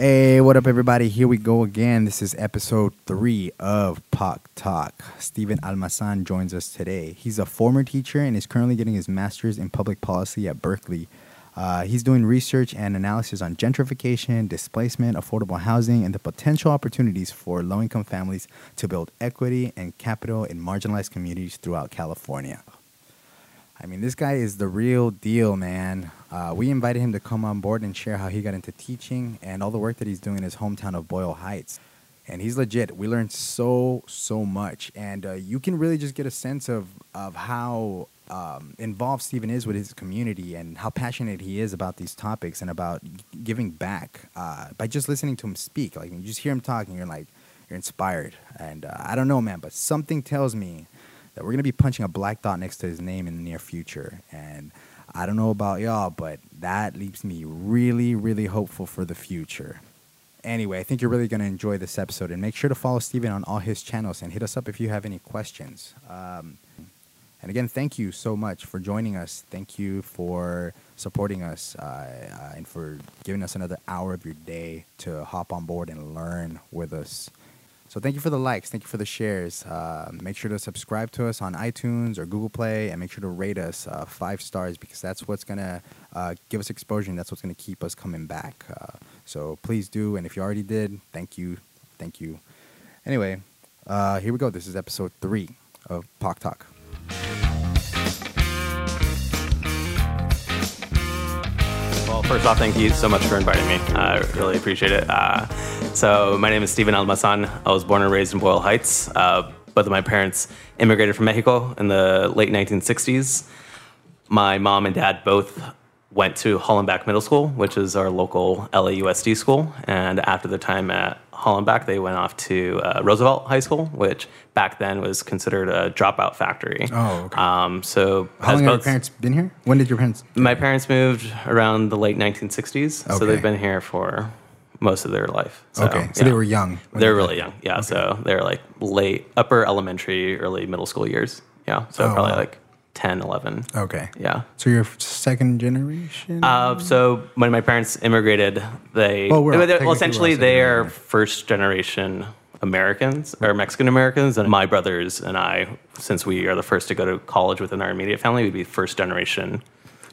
Hey, what up, everybody? Here we go again. This is episode three of POC Talk. Steven Almazan joins us today. He's a former teacher and is currently getting his master's in public policy at Berkeley. Uh, he's doing research and analysis on gentrification, displacement, affordable housing, and the potential opportunities for low income families to build equity and capital in marginalized communities throughout California. I mean, this guy is the real deal, man. Uh, we invited him to come on board and share how he got into teaching and all the work that he's doing in his hometown of Boyle Heights. And he's legit. We learned so, so much. And uh, you can really just get a sense of, of how um, involved Steven is with his community and how passionate he is about these topics and about giving back uh, by just listening to him speak. Like, you just hear him talking, you're like, you're inspired. And uh, I don't know, man, but something tells me that we're going to be punching a black dot next to his name in the near future. And I don't know about y'all, but that leaves me really, really hopeful for the future. Anyway, I think you're really going to enjoy this episode. And make sure to follow Steven on all his channels and hit us up if you have any questions. Um, and again, thank you so much for joining us. Thank you for supporting us uh, uh, and for giving us another hour of your day to hop on board and learn with us. So thank you for the likes, thank you for the shares. Uh, make sure to subscribe to us on iTunes or Google Play, and make sure to rate us uh, five stars because that's what's gonna uh, give us exposure, and that's what's gonna keep us coming back. Uh, so please do, and if you already did, thank you, thank you. Anyway, uh, here we go. This is episode three of POC Talk. First off, thank you so much for inviting me. I really appreciate it. Uh, so, my name is Steven Almazan. I was born and raised in Boyle Heights. Uh, both of my parents immigrated from Mexico in the late 1960s. My mom and dad both went to Hollenbeck Middle School, which is our local LAUSD school. And after their time at Hollenbeck, they went off to uh, Roosevelt High School, which back then was considered a dropout factory. Oh, okay. Um, so, How long have your parents been here? When did your parents? my parents moved around the late 1960s, so they've been here for most of their life. So, okay, so yeah. they were young. They're they- really young, yeah. So they're like late upper elementary, early middle school years. Yeah, so Oh, probably wow. like 10, 11. Okay. Yeah. So you're second generation. Uh, so when my parents immigrated, they Well, we're well, they're- technically well, we're essentially they are generation. first generation Americans or Mexican Americans, and my brothers and I, since we are the first to go to college within our immediate family, we'd be first generation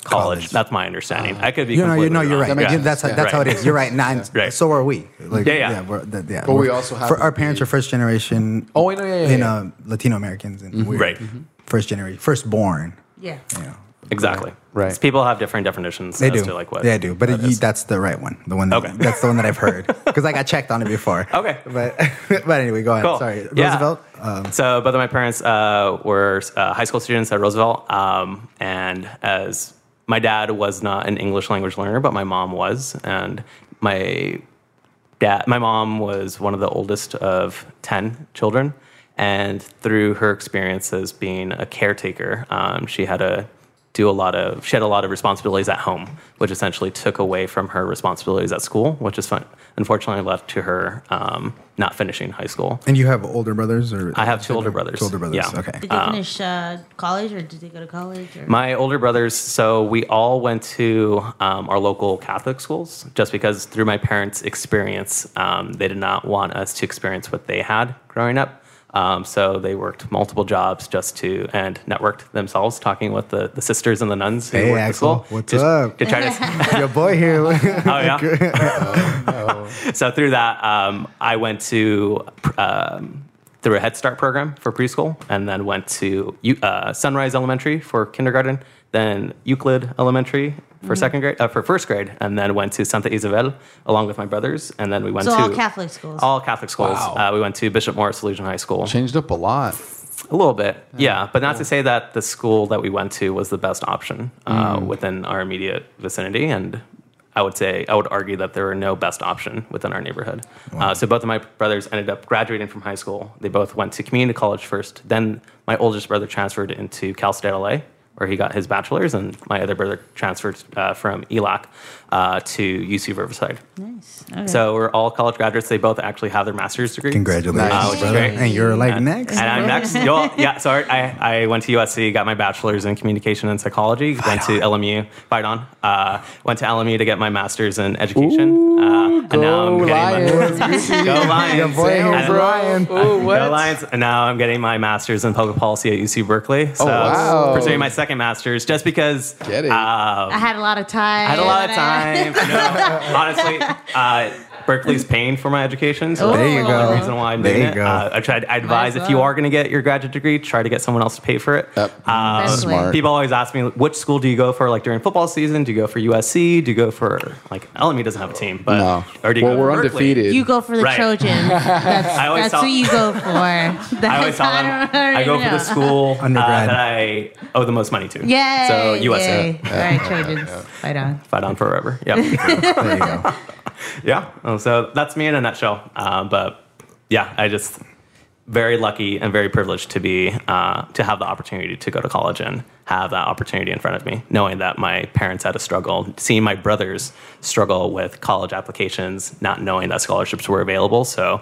college. College. That's my understanding. Ah. I could be. you know, you know you're wrong. right. makes Yeah, sense. that's Yeah. that's how it is. You're right. Nine. Right. So are we. Like, Yeah, yeah. we're, that, yeah But we we're- also have for our parents be- are first generation. Oh, I know, yeah, yeah, You yeah. know, Latino Americans, and mm-hmm. we're Right. Mm-hmm. First generation, firstborn. Yeah. You know, Exactly. Right. It's- People have different definitions they as do. to like what. they do, but that it, is. that's the right one. The one. That, Okay. That's the one that I've heard because I got checked on it before. Okay. But but anyway, go ahead. Cool. Sorry, Yeah. Roosevelt. Um, so both of my parents uh, were uh, high school students at Roosevelt, um, and as my dad was not an English language learner, but my mom was, and my dad, my mom was one of the oldest of ten children, and through her experience as being a caretaker, um, she had to do a lot of she had a lot of responsibilities at home, which essentially took away from her responsibilities at school, which is fun. Unfortunately, left to her um, not finishing high school. and you have older brothers, or I have two older brothers. Two older brothers. Yeah. Okay. Did they finish uh, college or did they go to college? Or? My older brothers, so we all went to um, our local Catholic schools just because through my parents' experience, um, they did not want us to experience what they had growing up. Um, so they worked multiple jobs just to and networked themselves, talking with the, the sisters and the nuns who Hey, worked Axel, school. what's just up? To try to Your boy here. Oh yeah. so through that, um, I went to um, through a Head Start program for preschool, and then went to uh, Sunrise Elementary for kindergarten, then Euclid Elementary for second grade, uh, for first grade, and then went to Santa Isabel along with my brothers, and then we went So to all Catholic schools. All Catholic schools. Wow. Uh, we went to Bishop Mora Salesian High School. Changed up a lot. A little bit, yeah, but not to say that the school that we went to was the best option uh, Mm. within our immediate vicinity, and I would say I would argue that there were no best option within our neighborhood. Uh, so both of my brothers ended up graduating from high school. They both went to community college first. Then my oldest brother transferred into Cal State LA, where he got his bachelor's, and my other brother transferred uh, from ELAC uh, to UC Riverside. Nice. Okay. So we're all college graduates. They both actually have their master's degrees. Congratulations, Uh, which is brother. great. And you're like And- next. And I'm next. Yo, yeah, so I, I went to USC, got my bachelor's in communication and psychology, went to LMU, fight on, uh, went to LMU to get my master's in education. uh, and now I'm go getting Lions. my, go Lions. Your boy Damn, Hans bro. Ryan. Go? Lions. And now I'm getting my master's in public policy at UC Berkeley. So Oh, wow. pursuing my second master's just because Get it. uh, I had a lot of time. I had a lot of time. No, honestly, uh, Berkeley's paying for my education, so There you go. only reason why I'm There doing you it. go. Uh, I tried. I advise if you well. are going to get your graduate degree, try to get someone else to pay for it. Yep. Um, Best. Smart. People always ask me, which school do you go for? Like during football season, do you go for USC? Do you go for like LMU doesn't have a team, but No. or do you well, go we're for Berkeley? undefeated. You go for the Right. Trojans. That's, I always that's tell- who you go for. That's, I always tell them don't- I go don't for the school uh, Undergrad. that I owe the most money to. Yeah. So USC. Yay. All right, Trojans. Fight on. Fight on forever. Yep. There you go. Yeah. So that's me in a nutshell. Um, but yeah, I just very lucky and very privileged to be uh, to have the opportunity to go to college and have that opportunity in front of me, knowing that my parents had a struggle, seeing my brothers struggle with college applications, not knowing that scholarships were available. So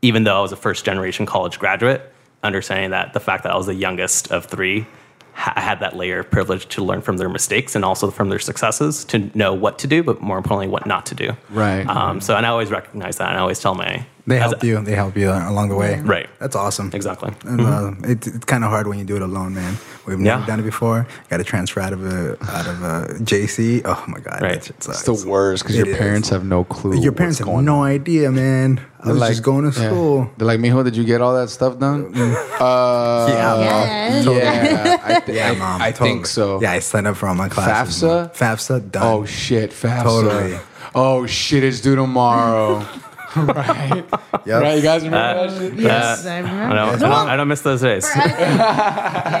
even though I was a first generation college graduate, understanding that the fact that I was the youngest of three, ha- I had that layer of privilege to learn from their mistakes and also from their successes to know what to do, but more importantly, what not to do. Right. Um, so, and I always recognize that, and I always tell my They as- help you. They help you along the way. Right. That's awesome. exactly. And, uh, it, it's kind of hard when you do it alone, man. We've never Yeah. done it before. Got to transfer out of a out of a JC. Oh my god, Right. that shit it's the worst because your is. parents have no clue. Your parents what's have going no idea, man. I They're was just going to yeah. school. They're like, Mijo, did you get all that stuff done? uh, Yeah, Yeah. yeah, I, th- Yeah, mom. I totally. think so. Yeah, I signed up for all my classes. FAFSA? man. FAFSA done. Oh shit, FAFSA. Totally. Oh shit, it's due tomorrow. right. Yep. Right. You guys remember uh, that shit? Uh, yes, I I remember. don't, I, don't, I don't miss those days.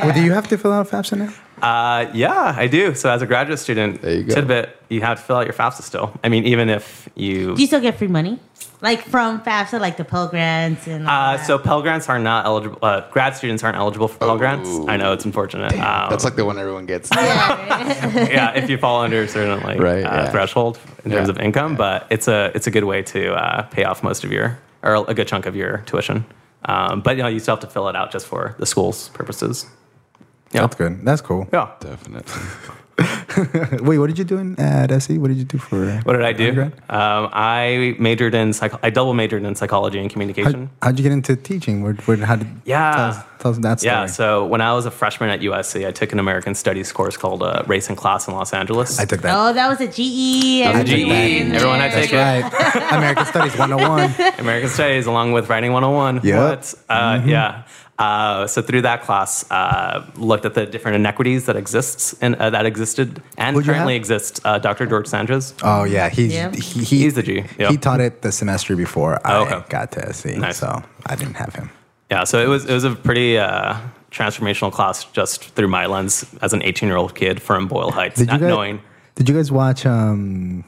Well, do you have to fill out a FAFSA now? Uh, yeah, I do. So, as a graduate student, There you tidbit, you have to fill out your FAFSA still. I mean, even if you. Do you still get free money? Like from FAFSA, like the Pell Grants and all Uh, that? so Pell Grants are not eligible. Uh, grad students aren't eligible for Pell Grants. Oh. I know it's unfortunate. Um, That's like the one everyone gets. yeah, if you fall under a certain like Right, uh, yeah. threshold in terms Yeah. of income, but it's a it's a good way to uh, pay off most of your or a good chunk of your tuition. Um, but you know, you still have to fill it out just for the school's purposes. Yeah, That's good. That's cool. yeah. Definitely. Wait, what did you do in, at SC? What did you do for? What did I do? undergrad? Um, I majored in psych- I double majored in psychology and communication. How, how'd you get into teaching? Where, where, how did, Yeah. Tell us, tell us that story. Yeah, so when I was a freshman at USC, I took an American Studies course called uh, Race and Class in Los Angeles. I took that. Oh, that was a GE. That was a GE. in Everyone there. had taken That's right. American Studies 101. American Studies along with Writing 101. Yep. What? Uh, Yeah. Uh, so through that class, uh, looked at the different inequities that exists and uh, that existed and Who'd currently have? exist. Uh, Dr. George Sanchez. Oh yeah, he's Yep. he, he, He's the G, yeah. He taught it the semester before Oh, I got to SC, Nice. so I didn't have him. Yeah, so it was it was a pretty uh, transformational class just through my lens as an 18 year old kid from Boyle Heights, Did you not guys, knowing. Did you guys watch um,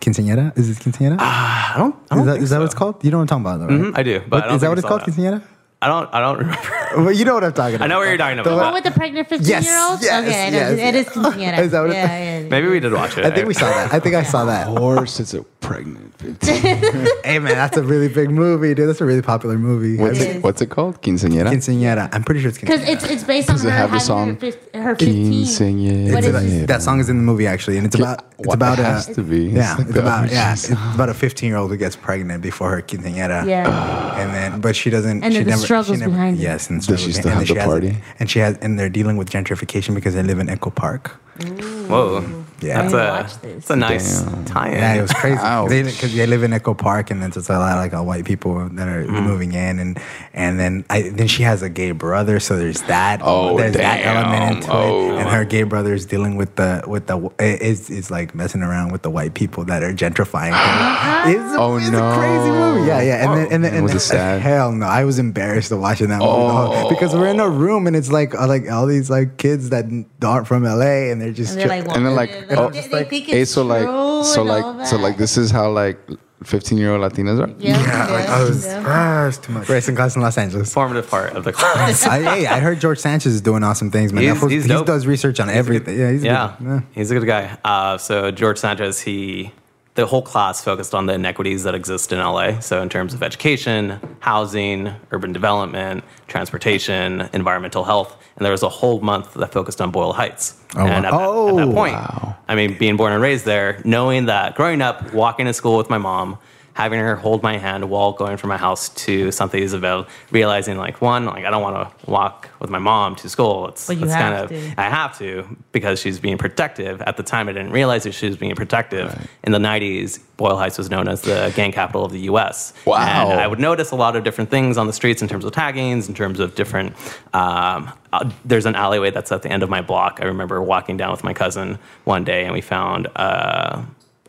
Quinceañera? Is it Quinceañera? I don't. I is don't that, think is that so. what it's called? You know what I'm talking about, though, right? Mhm, I do, but What- I don't is that what it's called? that. Quinceañera? I don't. I don't remember. Well, you know what I'm talking about. I know what you're talking about. The one- one with the pregnant 15 Yes, year olds? yes, okay, I know. yes. It is quinceañera. Is that what it- yeah, yeah, Maybe we did watch it. I think we saw that. I think I saw that. Of course, it's a pregnant. bitch. hey man, that's a really big movie, dude. That's a really popular movie. What's It it? is. What's it called? Quinceañera. Quinceañera. I'm pretty sure it's Because Quinceañera. it's it's based on Does her it have the having song? her, fif- her 15. Quinceañera. What It's is a- it? that song is in the movie actually, and it's about it's What, about it a to be. yeah, like it's about yeah, it's about a 15 year old who gets pregnant before her quinceañera. Yeah. and then but she doesn't. And she then the never, struggles she never, behind. Yes, and Does she struggles still and have she the has- party? And she has, and they're dealing with gentrification because they live in Echo Park. Whoa. Yeah. That's I a watched this. that's a nice Damn. tie-in. Yeah, it was crazy because they, live in Echo Park, and then it's a lot of like all white people that are Mm-hmm. moving in, and and then I then she has a gay brother, so there's that. Oh, there's that element into Oh. it, and her gay brother is dealing with the with the is is like messing around with the white people that are gentrifying. her. It's a, Oh, it's no. a crazy movie. Yeah, yeah, and then and then and Was it then- sad? Hell no, I was embarrassed of watching that movie Oh. because we're in a room and it's like uh, like all these like kids that aren't from LA, and they're just And they're like, tri- And then, like, they- oh, they, they think Hey, it's so like, so like, so like, this is how like 15 year old Latinas are. Yeah, like, yeah, I was, yeah. ah, it's too much. Racing class in Los Angeles. Formative part of the class. I, hey, I heard George Sanchez is doing awesome things, man. He's- he's he does research on everything. Yeah, he's yeah, good. he's a good guy. Uh, so George Sanchez, he, the whole class focused on the inequities that exist in LA. So in terms of education, housing, urban development, transportation, environmental health, and there was a whole month that focused on Boyle Heights. Oh, and at, wow. that, at that Oh, point, wow. I mean, being born and raised there, knowing that, growing up, walking to school with my mom. Having her hold my hand while going from my house to Santa Isabel, realizing like one, like I don't want to walk with my mom to school. It's, But you it's have kind of to. I have to because she's being protective. At the time, I didn't realize that she was being protective. In the 90s, Boyle Heights was known as the gang capital of the U.S. Wow. And I would notice a lot of different things on the streets in terms of taggings, in terms of different. Um, uh, there's an alleyway that's at the end of my block. I remember walking down with my cousin one day, and we found. Uh,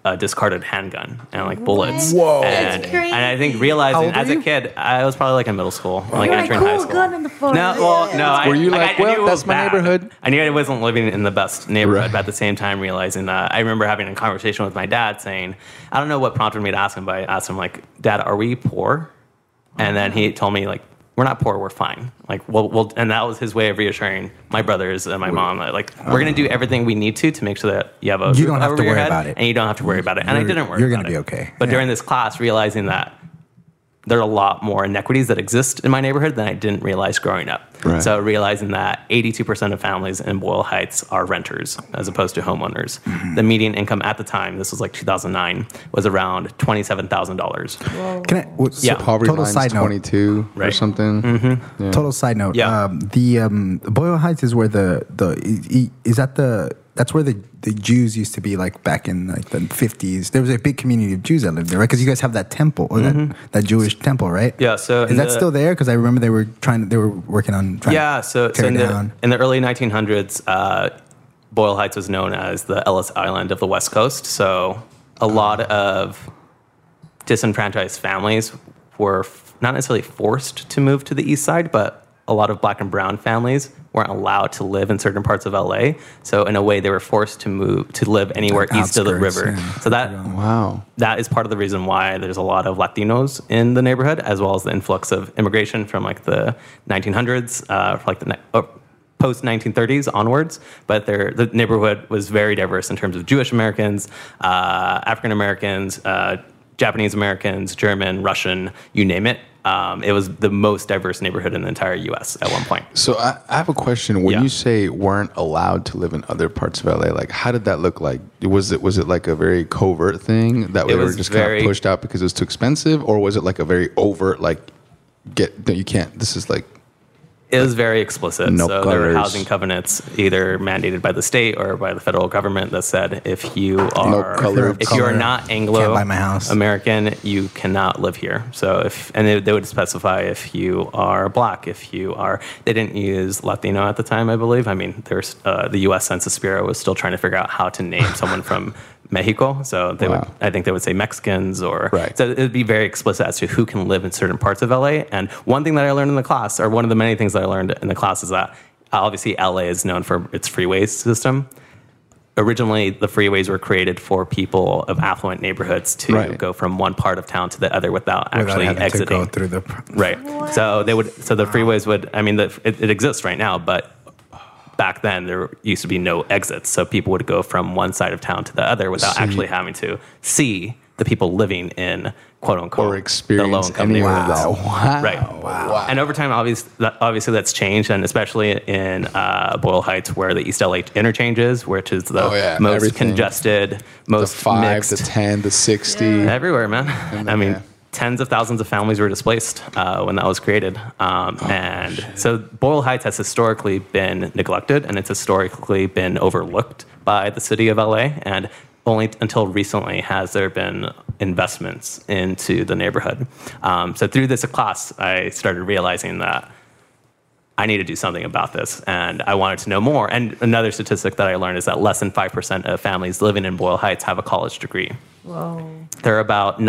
a discarded handgun and like bullets. Whoa. And, and I think How realizing old as were a you? kid, I was probably like in middle school, like entering high school. gun in the. No, well, no. I, Were you like, I, I well, knew it that's was my bad. neighborhood? I knew I wasn't living in the best neighborhood, but at the same time realizing that I remember having a conversation with my dad saying, I don't know what prompted me to ask him, but I asked him like, Dad, are we poor? And then he told me like, we're not poor, we're fine. Like, we'll, we'll, and that was his way of reassuring my brothers and my mom that like, we're gonna do everything we need to to make sure that you have a You don't have to worry about it. and you don't have to worry about it. And I didn't worry. you're gonna be it. okay. But Yeah. during this class, realizing that there are a lot more inequities that exist in my neighborhood than I didn't realize growing up. Right. So realizing that 82% of families in Boyle Heights are renters as opposed to homeowners. Mm-hmm. The median income at the time, this was like 2009, was around $27,000. Can I, what, Yeah. Poverty total line's side note. 22 or Right. something. Mm-hmm. Yeah. Total side note. Yeah. Um, the um, Boyle Heights is where the the i- i- is that the that's where the, the Jews used to be like back in like the fifties. There was a big community of Jews that lived there, right? Because you guys have that temple or that, that Jewish temple, right? Mm-hmm. Yeah, so is that the- still there? Because I remember they were trying. They were working on trying. Yeah, so, to so in, the, in the early 1900s, uh, Boyle Heights was known as the Ellis Island of the West Coast. So a lot of disenfranchised families were f- not necessarily forced to move to the east side, but a lot of black and brown families weren't allowed to live in certain parts of LA. So in a way, they were forced to move to live anywhere Like east of the river. yeah. So that Wow. that is part of the reason why there's a lot of Latinos in the neighborhood, as well as the influx of immigration from like the 1900s, uh, like the ne- uh, post 1930s onwards. But there, the neighborhood was very diverse in terms of Jewish Americans, uh, African Americans, uh, Japanese Americans, German, Russian, you name it. Um, it was the most diverse neighborhood in the entire U.S. at one point. So I, I have a question. When Yeah. you say weren't allowed to live in other parts of LA, like how did that look like? Was it was it like a very covert thing that they were just kind of pushed out because it was too expensive, or was it like a very overt like get no, you can't? This is like It was very explicit. No so there were housing covenants either mandated by the state or by the federal government that said if you are color of if you are not Anglo can't buy my house. American, you cannot live here. So if and they, they would specify if you are black, if you are they didn't use Latino at the time, I believe. I mean, there's uh, the U.S. Census Bureau was still trying to figure out how to name someone from Mexico. So they would I think they would say Mexicans or Right. so it'd be very explicit as to who can live in certain parts of LA. And one thing that I learned in the class, or one of the many things that I learned in the class, is that obviously LA is known for its freeways system. Originally, the freeways were created for people of affluent neighborhoods to Right. go from one part of town to the other without Without actually having exiting. to go through the. Right. So they would. So the freeways would. I mean, the, it, it exists right now, but back then there used to be no exits, so people would go from one side of town to the other without So you- actually having to see the people living in quote unquote or experience the low income any of neighborhoods. that. Wow. Right. Wow. And over time, obviously, that, obviously that's changed, and especially in uh, Boyle Heights, where the East LA interchange is, which is the Oh, yeah, most everything. congested, the most five, mixed. the ten, the sixty. Everywhere, man. I mean, yeah. Tens of thousands of families were displaced uh, when that was created. Um, Oh, and so Boyle Heights has historically been neglected and it's historically been overlooked by the city of LA. And only until recently has there been investments into the neighborhood. Um, so through this class, I started realizing that I need to do something about this, and I wanted to know more. And another statistic that I learned is that less than 5% of families living in Boyle Heights have a college degree. Whoa. There are about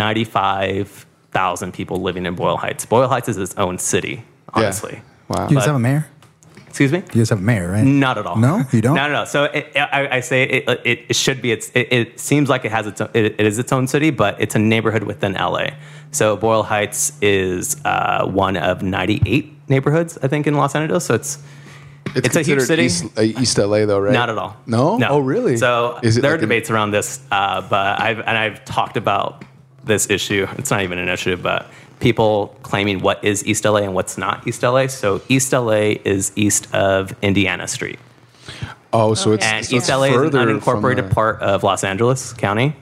95,000 people living in Boyle Heights. Boyle Heights is its own city, honestly. Wow. You guys have a mayor? Excuse me. You just have a mayor, right? Not at all. No, you don't. No, no, no. So it, I, I say it, it, it should be. It's, it, it seems like it has its. Own, it, it is its own city, but it's a neighborhood within LA. So Boyle Heights is uh, one of 98 neighborhoods, I think, in Los Angeles. So it's It's a huge city. East, uh, East LA though, right? Not at all. No? No. Oh, really? So Is it there are like an- debates around this, uh, but I've and I've talked about this issue. It's not even an issue, but people claiming what is East LA and what's not East LA. So East LA is east of Indiana Street, Oh, so it's and so East it's LA is an unincorporated the- part of Los Angeles County,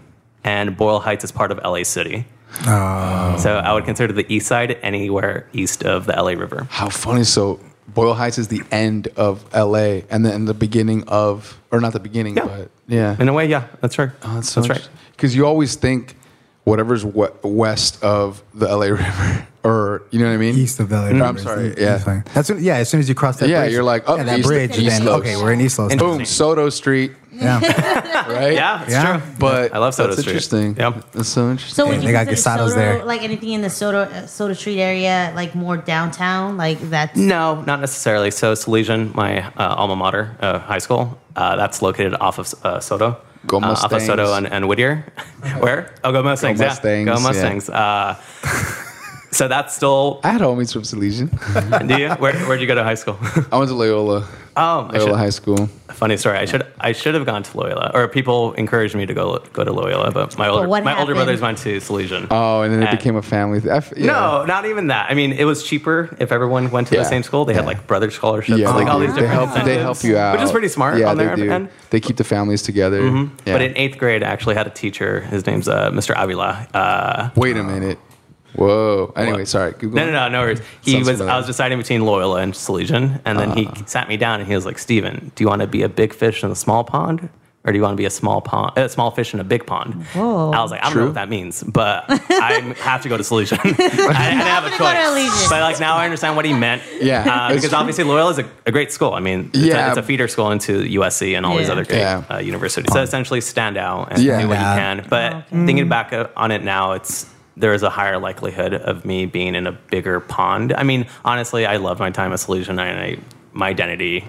and Boyle Heights is part of LA City. Oh. So I would consider the east side anywhere east of the LA River. How funny! So Boyle Heights is the end of LA, and then the beginning of, or not the beginning, Yeah. but yeah. In a way, yeah, that's right. Oh, that's so that's right. Because you always think whatever's west of the LA River, or you know what I mean? East of the LA. River. I'm sorry, yeah. That's when, yeah. As soon as you cross that bridge. Yeah, bridge, you're like, oh, yeah, that East- bridge. East then Los. okay, we're in East Los. Interesting. Boom, Soto Street, Yeah, right? Yeah, it's Yeah. true. But I love Soto that's Street. interesting. Yep. That's so interesting. So would Yeah, you they got consider Guisados Soto, there. like anything in the Soto uh, Soto Street area, like more downtown, like that's No, not necessarily. So Salesian, my uh, alma mater, uh, high school, uh, that's located off of uh, Soto. Go uh, Mustangs. Soto and, and Whittier. Where? Oh, go Mustangs. Go yeah. Mustangs, Go yeah. Mustangs. Uh, so that's still. I had homies from Salesian. do you? Where, where'd you go to high school? I went to Loyola, oh, I Loyola should, High School. funny story. I should I should have gone to Loyola, or people encouraged me to go go to Loyola, but my older what my older brothers went to Salesian. Oh, and then it And- became a family. Th- I f- yeah. No, not even that. I mean, it was cheaper if everyone went to Yeah. the same school. They Yeah. had like brother scholarships, Yeah, like all do. these they different help. They help you out, which is pretty smart Yeah, on they do. end. They keep the families together. Yeah. But in eighth grade, I actually had a teacher. His name's uh, Mr. Avila. Uh, Wait a minute. Whoa. Anyway, What? sorry. Keep no, no, no, no worries. He Sounds was. familiar. I was deciding between Loyola and Salesian, and then he sat me down and he was like, "Steven, do you want to be a big fish in a small pond, or do you want to be a small pond, a small fish in a big pond?" Whoa. I was like, "I don't True. know what that means, but I have to go to Salesian. I, I didn't have a I'm gonna go to choice, Salesian. but like now I understand what he meant. Yeah, uh, it's because true. obviously Loyola is a, a great school. I mean, it's, Yeah. a, it's a feeder school into USC and all these Yeah. other great Yeah. uh, universities. So essentially, stand out and Yeah. do what Yeah. you can. But thinking back uh, on it now, it's there is a higher likelihood of me being in a bigger pond. I mean, honestly, I love my time at Salesian, and I, my identity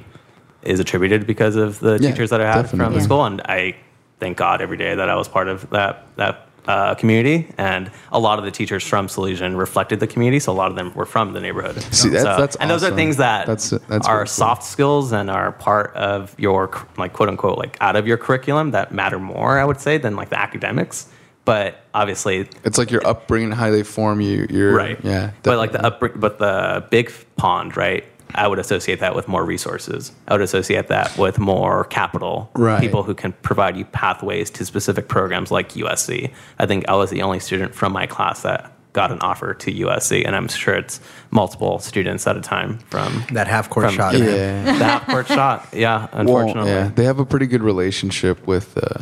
is attributed because of the Yeah, teachers that I had from definitely. the school, and I thank God every day that I was part of that that. Uh, community and a lot of the teachers from Salesian reflected the community, so a lot of them were from the neighborhood. See, that's- So- that's and those are things that That's- that's are really cool. soft skills and are part of your like quote unquote like out of your curriculum that matter more, I would say, than like the academics. But obviously, It's like your upbringing, how they form you. Your right? Yeah. But like the definitely. up, but the big pond, right? I would associate that with more resources. I would associate that with more capital. Right. People who can provide you pathways to specific programs like USC. I think I was the only student from my class that got an offer to USC, and I'm sure it's multiple students at a time from that half court From- shot. Yeah. the half court shot. Yeah, Well, unfortunately. yeah, they have a pretty good relationship with, uh,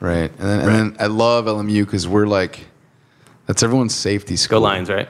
right? And then, and then I love LMU because we're like, that's everyone's safety school. Go school. Lions, right?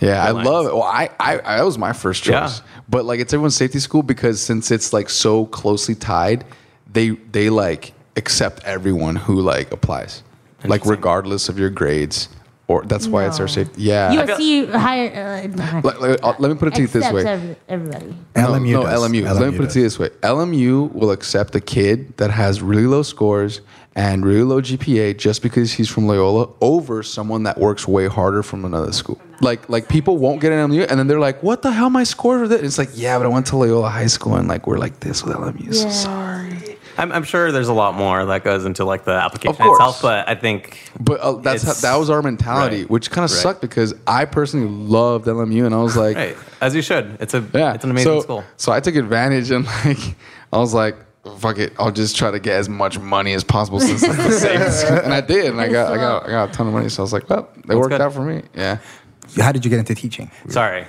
Yeah, I Go love it. Well, I, I, I that was my first choice. Yeah. But like, it's everyone's safety school because since it's like so closely tied, they they like accept everyone who like applies, like regardless of your grades. Or that's why it's our safety. Yeah. USC hire. Uh, Let, let- uh, let me put it to you this way. every- everybody. LMU no, does. LMU. Let me put it to you this way: LMU will accept a kid that has really low scores and really low GPA just because he's from Loyola over someone that works way harder from another school. Like, like people won't get an LMU, and then they're like, "What the hell? My scores are this." It's like, yeah, but I went to Loyola High School, and like we're like this with LMU. So sorry, I'm, I'm sure there's a lot more that goes into like the application Of itself, but I think but uh, that's how, that was our mentality, right, which kind of right. sucked because I personally loved LMU, and I was like, right as you should. It's a Yeah, it's an amazing so, school. So I took advantage and like I was like, fuck it, I'll just try to get as much money as possible since it's the safest. and I did, and I got I got I got a ton of money. So I was like, well, they worked good. out for me. Yeah. How did you get into teaching? Sorry.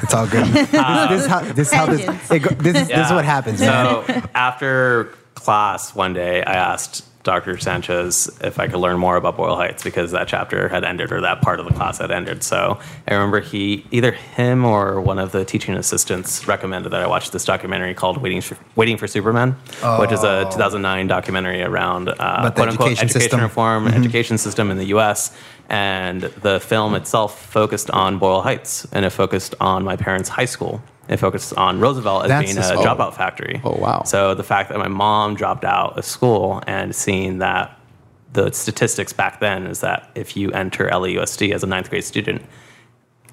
It's all good. this, this is how this is how this it this is this is what happens. man. So after class one day, I asked Dr. Sanchez if I could learn more about Boyle Heights because that chapter had ended or that part of the class had ended. So I remember he, either him or one of the teaching assistants recommended that I watch this documentary called Waiting for, Waiting for Superman, which is a 2009 documentary around uh, Oh. quote unquote education reform, education system in the U.S. And the film itself focused on Boyle Heights and it focused on my parents' high school It focused on Roosevelt as That's being a school. Oh. dropout factory. Oh, wow. So the fact that my mom dropped out of school and seeing that the statistics back then is that if you enter LAUSD as a ninth grade student,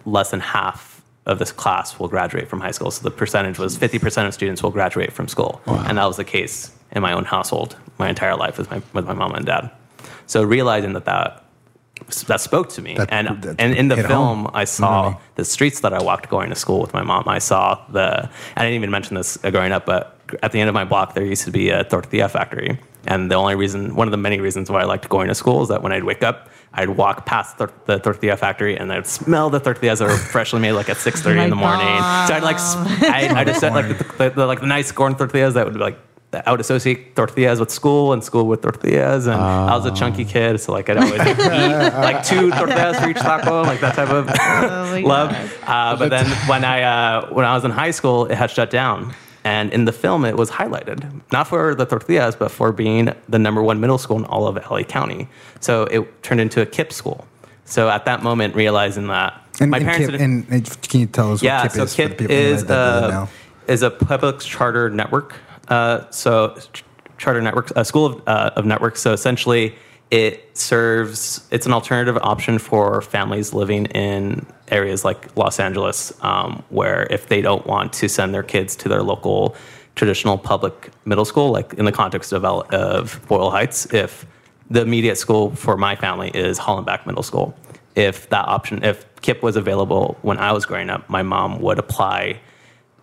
less than half of this class will graduate from high school. So the percentage was 50% of students will graduate from school. And that was the case in my own household my entire life with my, with my mom and dad. So realizing that that, that spoke to me. That- and, that and in the film, home, I saw literally. the streets that I walked going to school with my mom. I saw the, I didn't even mention this uh, growing up, but at the end of my block, there used to be a tortilla factory. And the only reason, one of the many reasons why I liked going to school is that when I'd wake up, I'd walk past tor- the tortilla factory and I'd smell the tortillas that were freshly made like at 6.30 in the My morning. So I'd like, s- I, I just said like the, the, the, like the nice corn tortillas that would be like, I would associate tortillas with school and school with tortillas. And I was a chunky kid, so like I'd always eat like two tortillas for each taco, like that type of my love. Uh, but then when I uh, when I was in high school, it had shut down. And in the film, it was highlighted, not for the tortillas, but for being the number one middle school in all of LA County. So it turned into a KIPP school. So at that moment, realizing that And, my and parents KIPP, didn't- and, and can you tell us yeah, what KIPP so is for the people is that, that a, know? is a public charter network. Uh, so ch- charter network, a school of, uh, of networks. So essentially, it serves. It's an alternative option for families living in areas like Los Angeles, um, where if they don't want to send their kids to their local traditional public middle school, like in the context of, of Boyle Heights, if the immediate school for my family is Hollenbeck Middle School. If that option, if KIPP was available when I was growing up, my mom would apply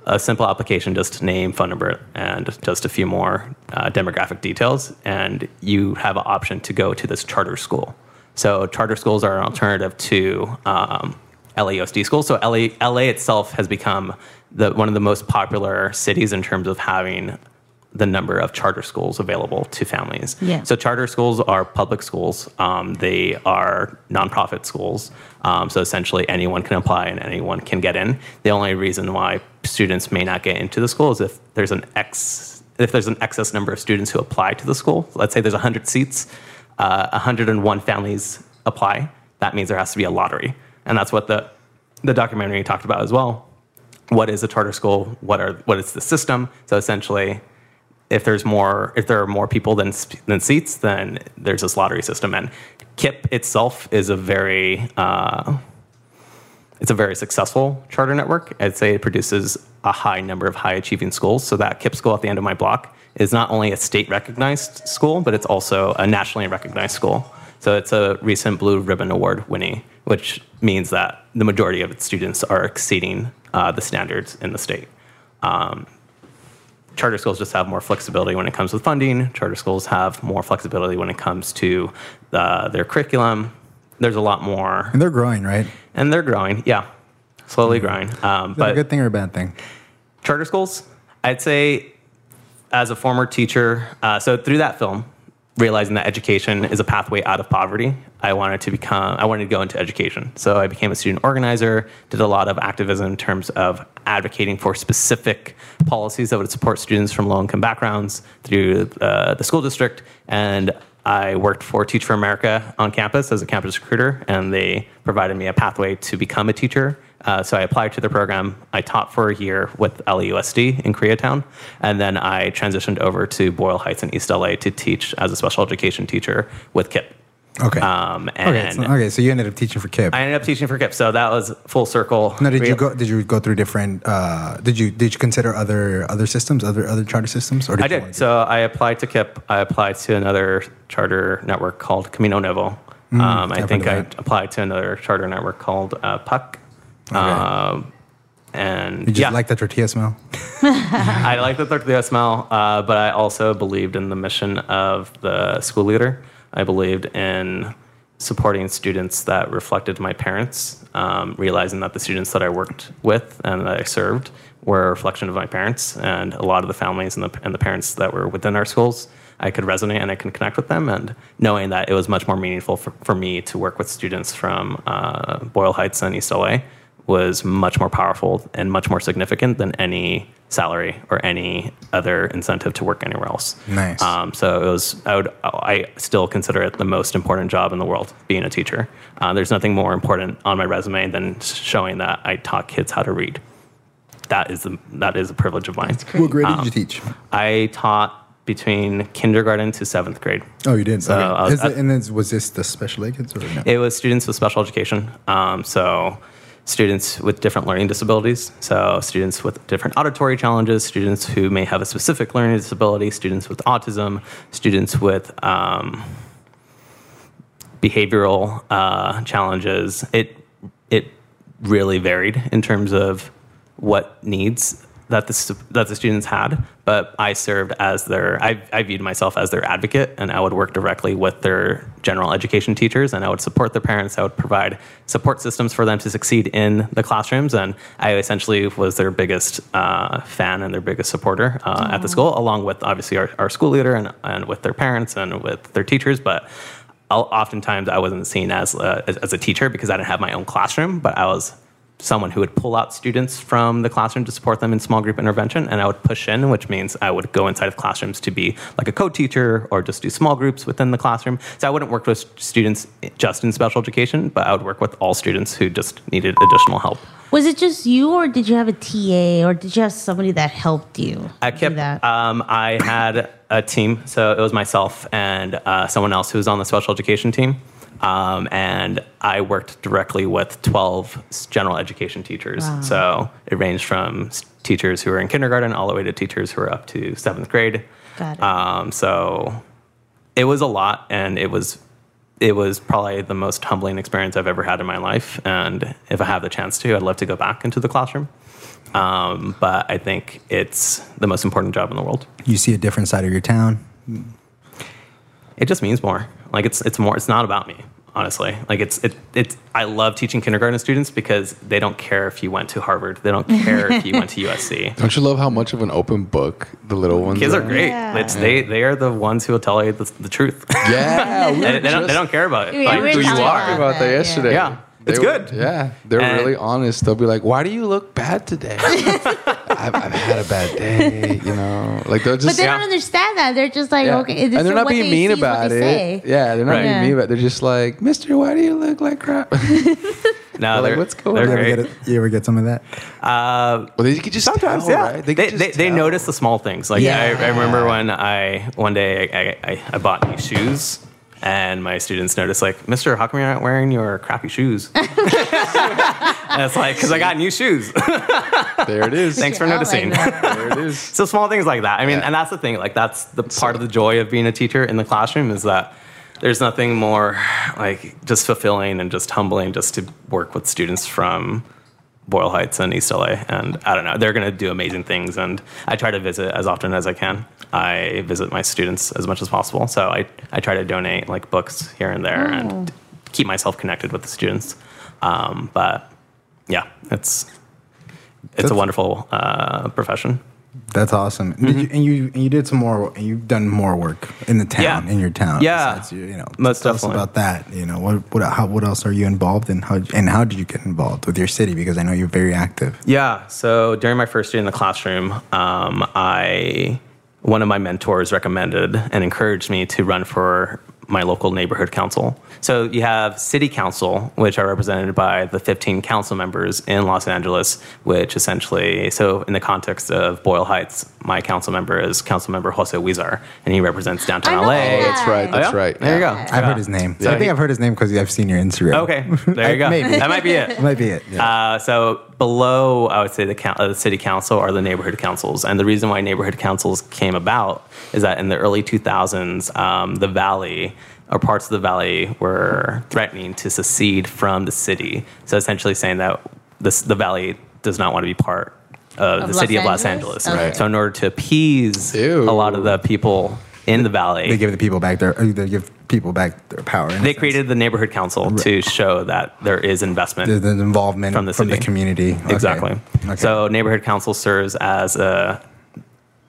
a simple application, just name, phone number, and just a few more uh, demographic details, and you have an option to go to this charter school. So charter schools are an alternative to um, LAUSD schools. So LA, LA itself has become the, one of the most popular cities in terms of having the number of charter schools available to families. Yeah. So charter schools are public schools. Um, they are nonprofit schools. Um, so essentially, anyone can apply and anyone can get in. The only reason why students may not get into the school is if there's an ex if there's an excess number of students who apply to the school. Let's say there's 100 seats, uh, 101 families apply. That means there has to be a lottery, and that's what the the documentary talked about as well. What is a charter school? What are what is the system? So essentially, if there's more if there are more people than than seats then there's this lottery system. And KIPP itself is a very uh, it's a very successful charter network. I'd say it produces a high number of high achieving schools. So that KIPP school at the end of my block is not only a state recognized school but it's also a nationally recognized school. So it's a recent blue ribbon award winning which means that the majority of its students are exceeding uh, the standards in the state. Um, charter schools just have more flexibility when it comes with funding. Charter schools have more flexibility when it comes to uh, their curriculum. There's a lot more, And they're growing, right? and they're growing. Yeah, slowly growing. Um, Is that a good thing or a bad thing? charter schools, I'd say, as a former teacher, uh, so through that film, realizing that education is a pathway out of poverty, I wanted to become, I wanted to go into education. So I became a student organizer, did a lot of activism in terms of advocating for specific policies that would support students from low income backgrounds through uh, the school district. And I worked for Teach for America on campus as a campus recruiter, and they provided me a pathway to become a teacher. Uh, so I applied to the program. I taught for a year with LAUSD in Koreatown, and then I transitioned over to Boyle Heights in East LA to teach as a special education teacher with KIPP. Okay. Um, okay. So, okay. So you ended up teaching for KIPP. I ended up teaching for KIPP, so that was full circle. No, did you go? Did you go through different? Uh, did you did you consider other other systems, other other charter systems, or did I did. So I applied to KIPP. I applied to another charter network called Camino Nuevo. um, I Mm, think I applied to another charter network called uh, Puck. Um, and you just yeah, like the tortilla smell. I like the tortilla smell, uh, but I also believed in the mission of the school leader. I believed in supporting students that reflected my parents, um, realizing that the students that I worked with and that I served were a reflection of my parents, and a lot of the families and the, and the parents that were within our schools. I could resonate and I can connect with them, and knowing that it was much more meaningful for, for me to work with students from uh, Boyle Heights and East LA was much more powerful and much more significant than any salary or any other incentive to work anywhere else. Nice. Um, so it was. I would. I still consider it the most important job in the world, being a teacher. Uh, there's nothing more important on my resume than showing that I taught kids how to read. that is the, that is a privilege of mine. What grade did you teach? I taught between kindergarten to seventh grade. Oh, you did. So I was- it- and then was this the special ed kids or no? It was students with special education. Um, so students with different learning disabilities. So students with different auditory challenges, students who may have a specific learning disability, students with autism, students with um, behavioral uh, challenges. It it really varied in terms of what needs that the that the students had. But I served as their I, I viewed myself as their advocate, and I would work directly with their general education teachers, and I would support their parents. I would provide support systems for them to succeed in the classrooms, and I essentially was their biggest uh, fan and their biggest supporter uh, at the school, along with obviously our, our school leader and, and with their parents and with their teachers, but. Oftentimes I wasn't seen as, uh, as as a teacher because I didn't have my own classroom, but I was someone who would pull out students from the classroom to support them in small group intervention, and I would push in, which means I would go inside of classrooms to be like a co-teacher or just do small groups within the classroom. So I wouldn't work with students just in special education, but I would work with all students who just needed additional help. Was it just you, or did you have a TA, or did you have somebody that helped you? I do kept. that? Um, I had a team, so it was myself and uh, someone else who was on the special education team, um, and I worked directly with twelve general education teachers. Wow. So it ranged from teachers who were in kindergarten all the way to teachers who were up to seventh grade. Got it. Um, so it was a lot, and it was it was probably the most humbling experience I've ever had in my life. And if I have the chance to, I'd love to go back into the classroom. Um, but I think it's the most important job in the world. You see a different side of your town. It just means more. Like it's it's more. It's not about me, honestly. Like it's it it's. I love teaching kindergarten students because they don't care if you went to Harvard. They don't care if you went to USC. Don't you love how much of an open book the little ones Kids are great. Yeah. It's they they are the ones who will tell you the, the truth. Yeah, we they, were they don't they don't care about it. Yeah, like, we were who you are. about that yesterday. Yeah. It's They were- good. yeah, they're And- really honest. They'll be like, "Why do you look bad today?" I've, I've had a bad day, you know. Like they'll just but they yeah. don't understand that. They're just like, Yeah. okay, this and they're not being mean see is what about it. say. Yeah, they're not Right. being Yeah. mean about. it. They're just like, "Mister, why do you look like crap?" well, No, Like, they're, what's going they're You on? ever, great. get it, you ever get some of that? Uh, they could just Sometimes, tell, yeah. right? They could they, just they, tell. notice the small things. Like Yeah. I, I remember when I one day I, I, I bought new shoes, and my students noticed like, Mister, how come you're not wearing your crappy shoes? and it's like because I got new shoes. There it is. Thanks for I like noticing. There it is. so small things like that. I mean, Yeah. and that's the thing. Like that's the part of the joy of being a teacher in the classroom is that there's nothing more like just fulfilling and just humbling just to work with students from Boyle Heights and East LA. And I don't know, they're going to do amazing things. And I try to visit as often as I can. I visit my students as much as possible. So I, I try to donate like books here and there and keep myself connected with the students. Um, but yeah, it's it's That's- a wonderful uh, profession. That's awesome. Did you, and you and you did some more. And you've done more work in the town, Mm-hmm. Yeah. in your town. Yeah. besides you, you know, Most tell definitely. us about that. You know, what what how, what else are you involved in? How and how did you get involved with your city? Because I know you're very active. Yeah. So during my first year in the classroom, um, I one of my mentors recommended and encouraged me to run for my local neighborhood council. So you have city council, which are represented by the 15 council members in Los Angeles, which essentially, so in the context of Boyle Heights, my council member is council member Jose Huizar, and he represents downtown I know LA. that. That's right. Oh, That's yeah? right. There you go. I've Yeah. heard his name. So I think I've heard his name because I've seen your Instagram. Okay, there you go. Maybe. That might be it. That might be it. Yeah. Uh, so below, I would say the, uh, the city council are the neighborhood councils, and the reason why neighborhood councils came about is that in the early 2000s, um, the valley or parts of the valley were threatening to secede from the city. So essentially saying that this, the valley does not want to be part of, Of the Los city of Los Angeles? Angeles. Okay. So in order to appease Ew. a lot of the people in the valley, they give the people back their. uh, They give people back their power. they sense. created the neighborhood council to show that there is investment the, the involvement From from the the, community. Okay. Exactly. Okay. So neighborhood council serves as a.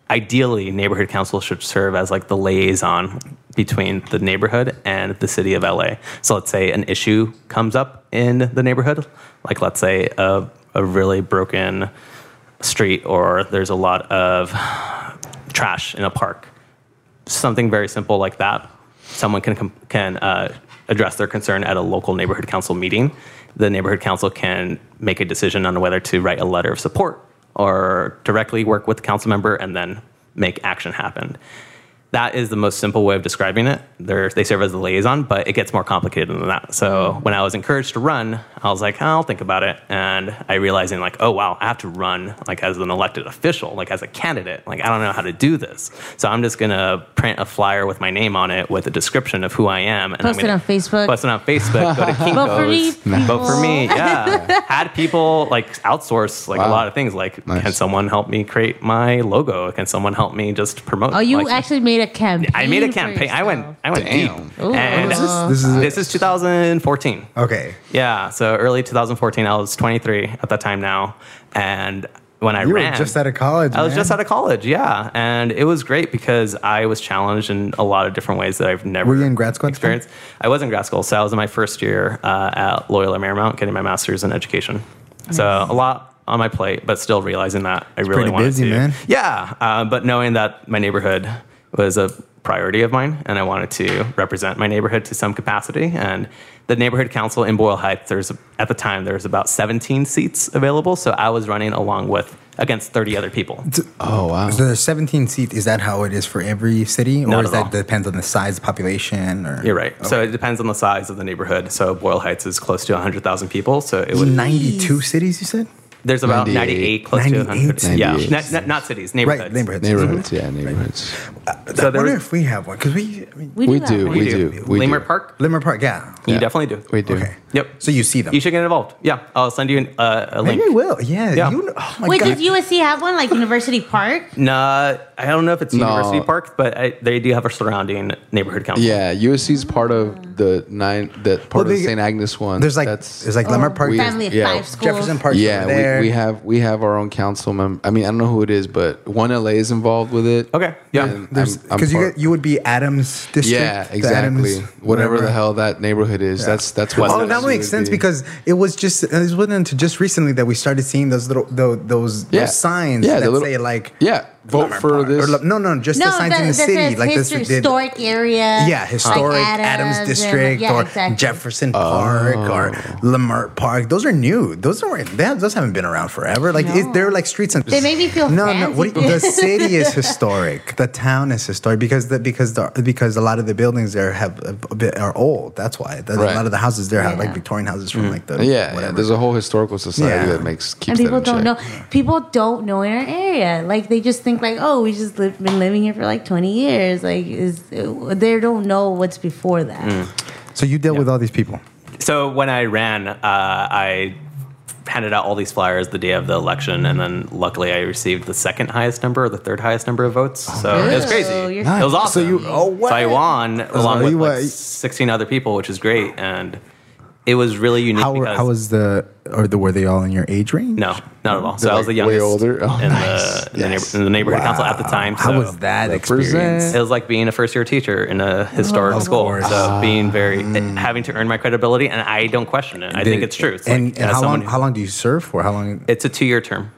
Ideally, neighborhood council should serve as like the liaison between the neighborhood and the city of LA. So let's say an issue comes up in the neighborhood, like let's say a, a really broken street or there's a lot of trash in a park. Something very simple like that. Someone can can uh, address their concern at a local neighborhood council meeting. The neighborhood council can make a decision on whether to write a letter of support or directly work with the council member and then make action happen. That is the most simple way of describing it. They're, they serve as the liaison, but it gets more complicated than that. So when I was encouraged to run, I was like, I'll think about it. And I realizing like, oh wow, I have to run like as an elected official, like as a candidate. Like I don't know how to do this. So I'm just gonna print a flyer with my name on it with a description of who I am. And Post I'm it gonna on Facebook. Post it on Facebook. Go to Kinko's. Vote for me, Vote for me. Yeah. Had people like outsource like a lot of things. Like, Nice. can someone help me create my logo? Can someone help me just promote? Oh, you like, actually made a campaign. I made a campaign. I went. I went Damn. deep. Ooh. And This is- this is- this is 2014. Okay. Yeah. So early 2014. I was 23 at that time now, and when I You ran, were just out of college. I was man. just out of college. Yeah, and it was great because I was challenged in a lot of different ways that I've never. Were you in grad school at the time? Experienced. I was in grad school, so I was in my first year uh, at Loyola Marymount, getting my master's in education. So a lot on my plate, but still realizing that I really pretty wanted busy, to. man. Yeah, uh, but knowing that my neighborhood was a priority of mine, and I wanted to represent my neighborhood to some capacity. And the neighborhood council in Boyle Heights, there's at the time there was about 17 seats available, so I was running along with against 30 other people. Oh wow. So there's 17 seats. Is that how it is for every city, or Not is at that all. depends on the size, of the population, or You're right. So it depends on the size of the neighborhood. So Boyle Heights is close to 100,000 people. So it would 92 cities? You said there's about 98. 98, close to 100. 98. Yeah, 98. not, not, not cities, neighborhoods. right neighborhoods. Neighborhoods, mm-hmm. yeah, neighborhoods. Uh, so I wonder was- if we have one because we, I mean, We, We do. do, that. we do. we Leimert do. Park. Leimert Park, yeah. You Yeah. definitely do. We do. Okay. Yep. So you see them? You should get involved. Yeah, I'll send you an, uh, a link. Maybe we will. Yeah. Yeah. You, oh my Wait, God. does USC have one like University Park? Nah, I don't know if it's No. University Park, but I, they do have a surrounding neighborhood council. Yeah, USC is part of ah. the nine. That part Well, of the St. Agnes one. There's like that's there's like Leimert oh, Park, we- Family of yeah, five schools. Jefferson Park. yeah. over there. We, we have we have our own council member. I mean, I don't know who it is, but one LA is involved with it. Okay, yeah. And I'm- I'm because you get, you would be Adams district. yeah, the exactly. Adams, whatever, the hell that neighborhood is, that's that's what. West Oh, that makes would sense be. because it was just it wasn't until just recently that we started seeing those little those those, Yeah. those signs Yeah, that little- say like yeah, vote Leimert for Park. this. Or, no, no, just the signs that, in the that city, like history, this. the- historic area. yeah, historic like Adams, and- District yeah, or exactly. Jefferson Park or oh. Leimert Park. Those are new. Those are they have, those haven't been around forever. Like it, they're like streets and They make me feel no, no. What the city is historic. The town is historic because the because the because a lot of the buildings there have a bit are old. That's why The- Right. a lot of the houses there have like Victorian houses from mm. like the yeah, yeah, whatever. there's a whole historical society Yeah. that makes keeps and people that don't check. know. People don't know in our area. Like they just think like, oh, we just live, been living here for like twenty years. Like is they don't know what's before that. Mm. so you deal with all these people. So when I ran, uh, I handed out all these flyers the day of the election, and then luckily I received the second highest number or the third highest number of votes. so it was crazy. you're- It was awesome. So you- oh, what? So I won along with like 16 other people, which is great, and it was really unique. How because how was the or the were they all in your age range? no, not at all. So They're I was the like way older? Oh, in, nice. the, in, the, Yes. neighbor, in the neighborhood council at the time. How so was that experience? It was like being a first year teacher in a historic Of school. course. So being very mm. having to earn my credibility, and I don't question it. I think it's true. It's and like, and how long who- how long do you serve for? How long? It's a two year term.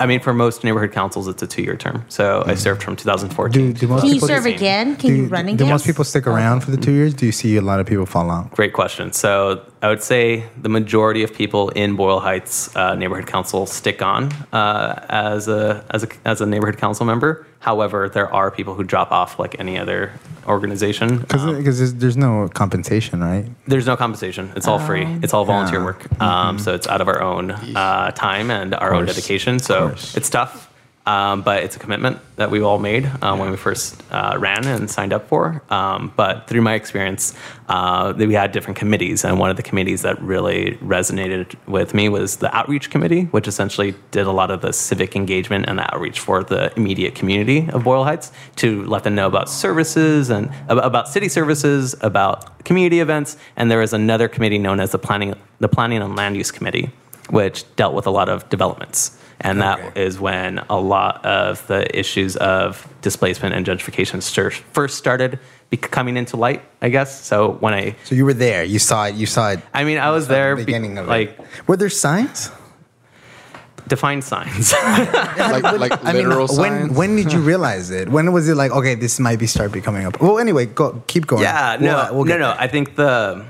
I mean, for most neighborhood councils, it's a two year term. So I served from 2014. Do, do most Can you people serve again? Can do, you run again? do most people stick around for the two years? Do you see a lot of people fall out? Great question. So I would say the majority of people in Boyle Heights uh, neighborhood council stick on uh, as a as a as a neighborhood council member. However, there are people who drop off like any other organization. Because Um, there's, there's no compensation, right? There's no compensation. It's all free. It's all volunteer Yeah. work. Um, So it's out of our own uh, time and our own dedication. So it's tough, um, but it's a commitment that we all made um, when we first uh, ran and signed up for. Um, but through my experience, uh, we had different committees, and one of the committees that really resonated with me was the outreach committee, which essentially did a lot of the civic engagement and the outreach for the immediate community of Boyle Heights to let them know about services and about, about city services, about community events, and there was another committee known as the planning the planning and land use committee, which dealt with a lot of developments. And that Okay. is when a lot of the issues of displacement and gentrification stir- first started bec- coming into light, I guess. So when I, So you were there. You saw it. You saw it. I mean, I was at the there, be- beginning of like, it. Were there signs? define signs. like like I literal when signs. when did you realize it? When was it like okay, this might be start becoming up? Well, anyway, go keep going. Yeah, no, We'll- we'll no, no. there. I think the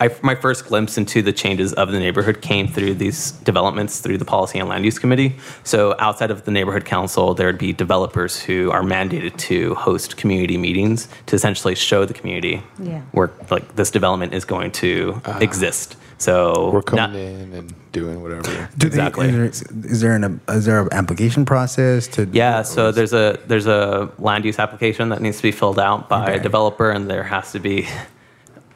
I, my first glimpse into the changes of the neighborhood came through these developments through the Policy and Land Use Committee. So outside of the neighborhood council, there would be developers who are mandated to host community meetings to essentially show the community Yeah. where like this development is going to uh-huh. exist. So We're coming not- in and doing whatever. Do Exactly. They, is, there, is there an is there an application process to? Yeah, so there's a there's a land use application that needs to be filled out by Okay. a developer, and there has to be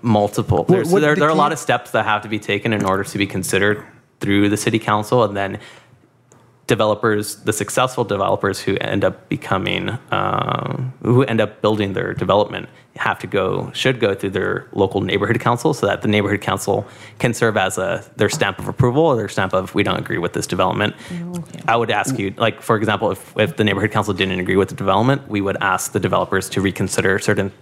multiple. There's, what there, the there are a lot of steps that have to be taken in order to be considered through the city council, and then developers, the successful developers who end up becoming, um, who end up building their development, have to go, should go through their local neighborhood council, so that the neighborhood council can serve as a their stamp of approval or their stamp of we don't agree with this development. Okay. I would ask you, like for example, if if the neighborhood council didn't agree with the development, we would ask the developers to reconsider certain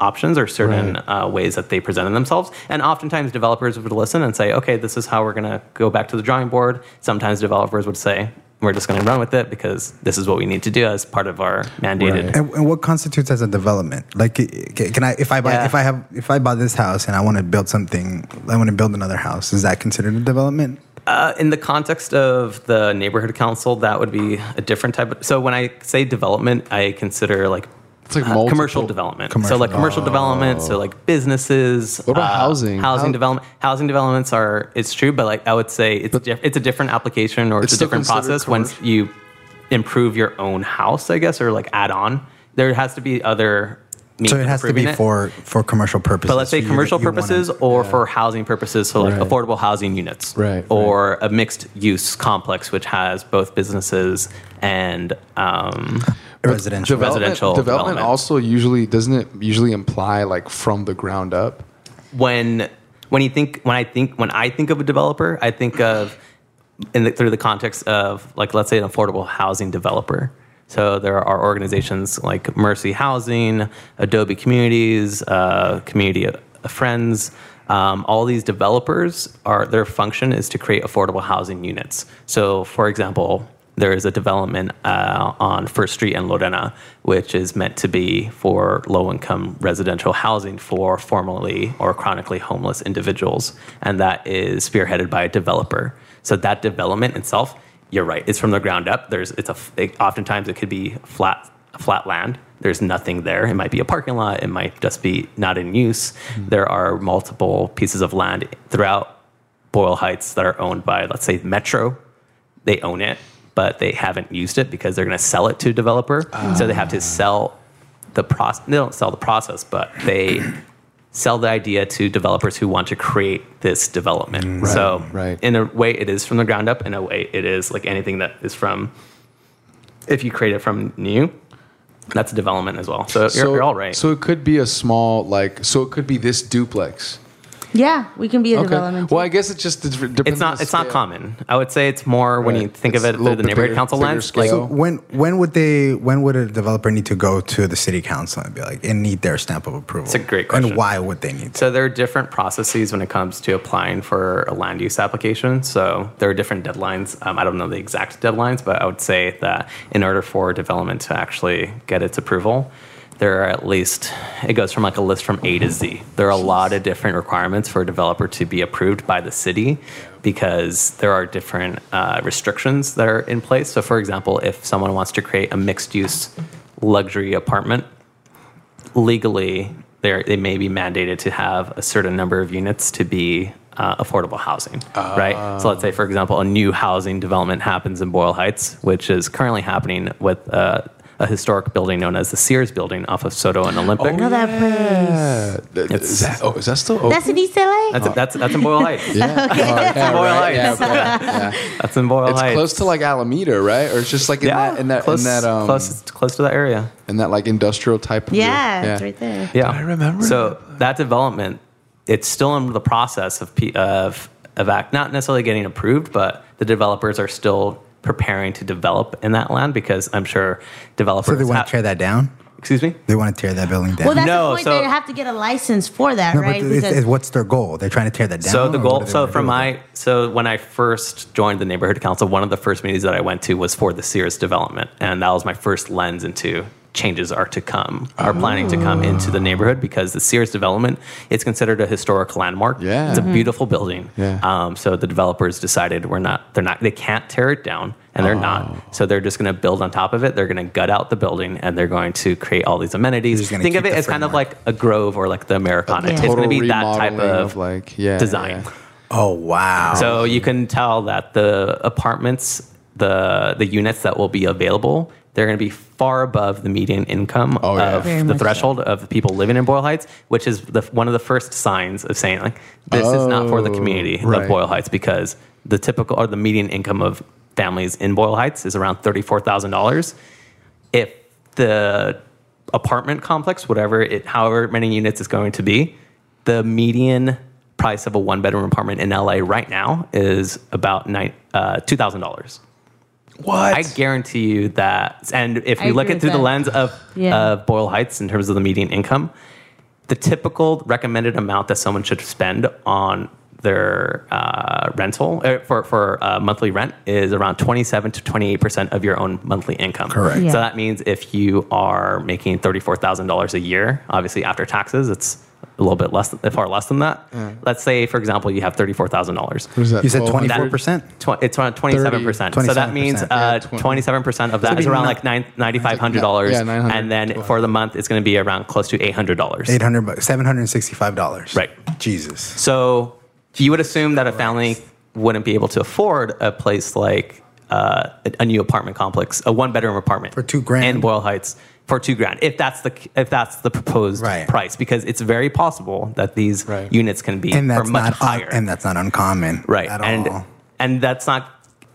options or certain uh, ways that they presented themselves. And oftentimes developers would listen and say, okay, this is how we're going to go back to the drawing board. Sometimes developers would say, we're just going to run with it because this is what we need to do as part of our mandated. Right. And, and what constitutes as a development? Like, can I if I buy Yeah. if I have if I buy this house and I want to build something, I want to build another house. Is that considered a development? Uh, in the context of the neighborhood council, that would be a different type of. So when I say development, I consider like. It's like uh, commercial development. Commercial. so like commercial development, so like businesses. What about uh, housing? Housing How- development. Housing developments are it's true, but like I would say it's diff- it's a different application or it's, It's a different process once you improve your own house, I guess, or like add on. There has to be other. Means So it has to be it. for for commercial purposes. But let's say So you- commercial you wanna- purposes or for housing purposes, so like Right. affordable housing units, Right, Or a mixed use complex which has both businesses and um, residential. Development, Residential development development. also usually doesn't it usually imply like from the ground up? when when you think when I think when I think of a developer, I think of in the, through the context of like let's say an affordable housing developer. So there are organizations like Mercy Housing, Abode Communities, uh, Community Friends. Um, all these developers are their function is to create affordable housing units. So, for example, there is a development uh, on First Street in Lorena, which is meant to be for low income residential housing for formerly or chronically homeless individuals. And that is spearheaded by a developer. So that development itself, you're right, it's from the ground up. There's, it's a, it, oftentimes it could be flat, flat land. There's nothing there. It might be a parking lot. It might just be not in use. Mm-hmm. There are multiple pieces of land throughout Boyle Heights that are owned by, let's say, Metro. They own it, but they haven't used it because they're going to sell it to a developer. So they have to ah. sell the process. They don't sell the process, but they sell the idea to developers who want to create this development. Mm. so, right. in a way, it is from the ground up. In a way, it is like anything that is from. If you create it from new, that's development as well. So, you're, you're all right. So it could be a small like so it could be this duplex. Yeah, we can be a Okay. development. Well, I guess it's just depends it's not. on the It's not common. I would say it's more when Right. you think It's of it through the neighborhood bigger- council bigger lens. scale. Like, So when when would they when would a developer need to go to the city council and be like and need their stamp of approval? It's a great question. And why would they need to? So there are different processes when it comes to applying for a land use application. So there are different deadlines. Um, I don't know the exact deadlines, but I would say that in order for development to actually get its approval, there are at least it goes from like a list from A to Z. There are a lot of different requirements for a developer to be approved by the city because there are different uh, restrictions that are in place. So, for example, if someone wants to create a mixed use luxury apartment, legally they're, may be mandated to have a certain number of units to be uh, affordable housing, right? So let's say, for example, a new housing development happens in Boyle Heights, which is currently happening with uh, a historic building known as the Sears Building off of Soto and Olympic. I know that place. Yeah. Th- It's- Is that, oh, is that still open? That's in East LA. That's, that's, that's in Boyle Heights. yeah. Oh, yeah, Boyle right. Yeah, Heights. yeah, yeah. That's in Boyle Heights. It's Heights. close to like Alameda, right? Or it's just like in yeah, that in that close, in that um close, close to that area. in that like industrial type of yeah, it's right there. Yeah, I remember So that development, it's still in the process of P- of of act, not necessarily getting approved, but the developers are still preparing to develop in that land because I'm sure developers. So they want have- to tear that down? Excuse me. They want to tear that building down. Well, that's No, the point. so- they have to get a license for that, no, right? but it's, Because- it's- what's their goal? They're trying to tear that down. So the goal. what do they So wanna from do with it? my so when I first joined the neighborhood council, one of the first meetings that I went to was for the Sears development, and that was my first lens into changes are to come, are planning to come into the neighborhood because the Sears development it's considered a historic landmark. Yeah. it's a beautiful building. Yeah. Um, so the developers decided we're not, they're not, they can't tear it down, and they're Oh. not. So they're just going to build on top of it. They're going to gut out the building, and they're going to create all these amenities. Think of it the as kind of like a Grove or like the Americana. Yeah. It's going to be that type remodeling of, like yeah design. yeah. Oh wow. So you can tell that the apartments, the the units that will be available, they're going to be far above the median income Oh, yeah. of Very the much so. threshold of the people living in Boyle Heights, which is the, one of the first signs of saying like this is not for the Oh, community right. of Boyle Heights because the typical or the median income of families in Boyle Heights is around thirty four thousand dollars. If the apartment complex, whatever it, however many units is going to be, the median price of a one bedroom apartment in LA right now is about uh, two thousand dollars. What? I guarantee you that, and if I we look agree at through with the lens of Yeah. of Boyle Heights in terms of the median income, the typical recommended amount that someone should spend on their uh, rental uh, for for uh, monthly rent is around twenty seven to twenty eight percent of your own monthly income. Correct. Yeah. So that means if you are making thirty four thousand dollars a year, obviously after taxes, it's a little bit less, far less than that. Let's say, for example, you have thirty four thousand dollars. What is that? You said 24%? It's around 27%. So that means 27%. uh, Yeah, twen- 27% of that it'd is around ni- like nine, $9,500. Yeah, 900. And then for the month, it's going to be around close to $800. Eight hundred bucks, seven hundred and sixty-five dollars. Right. Jesus. So you would assume that a family wouldn't be able to afford a place like uh, a, new apartment complex, a one bedroom apartment For two grand? in Boyle Heights for two grand, if that's the if that's the proposed Right. price, because it's very possible that these Right. units can be And for that's much not higher. and that's not uncommon. right At and all. and that's not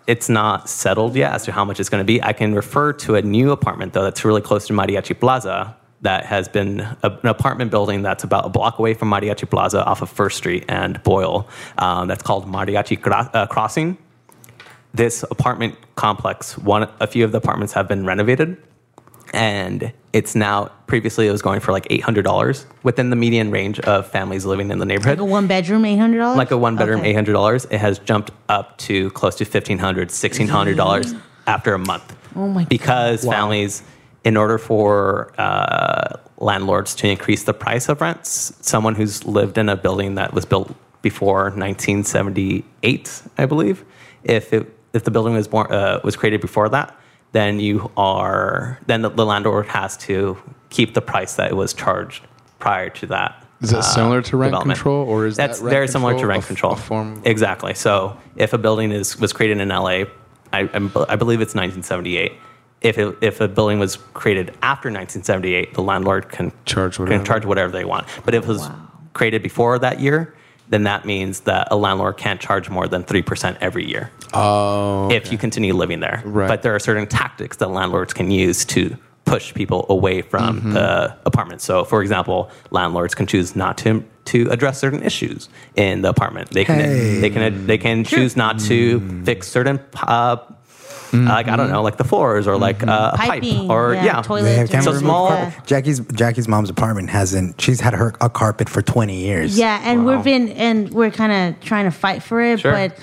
it's not settled yet as to how much it's going to be i can refer to a new apartment though that's really close to mariachi plaza that has been a, an apartment building that's about a block away from mariachi plaza off of first street and boyle um, that's called mariachi uh, crossing this apartment complex one a few of the apartments have been renovated and it's now previously it was going for like $800 within the median range of families living in the neighborhood Like a one bedroom, eight hundred dollars. like a one bedroom, Okay. eight hundred dollars. It has jumped up to close to fifteen hundred, sixteen hundred dollars after a month. Oh my Because families, in order for uh, landlords to increase the price of rents, someone who's lived in a building that was built before 1978, I believe, if it if the building was born uh, was created before that, then you are then the, the landlord has to keep the price that it was charged prior to that. Is that uh, similar to rent control, or is that that's rent very similar to rent a control? a form- exactly. So if a building is was created in LA, I, I believe it's 1978. If it, if a building was created after 1978, the landlord can Charge whatever. can charge whatever they want. But if it was Wow. created before that year, then that means that a landlord can't charge more than three percent every year Oh, if you continue living there. Right. But there are certain tactics that landlords can use to push people away from Mm-hmm. the apartment. So, for example, landlords can choose not to to address certain issues in the apartment. They can Hey. they can they can choose not to Mm. fix certain. Uh, like I don't know, like the floors or like uh, a pipe or yeah, yeah, toilet. They have So So remove small- carpet. Jackie's Jackie's mom's apartment hasn't. She's had her a carpet for twenty years. Yeah, and Wow. we've been and we're kind of trying to fight for it, Sure. but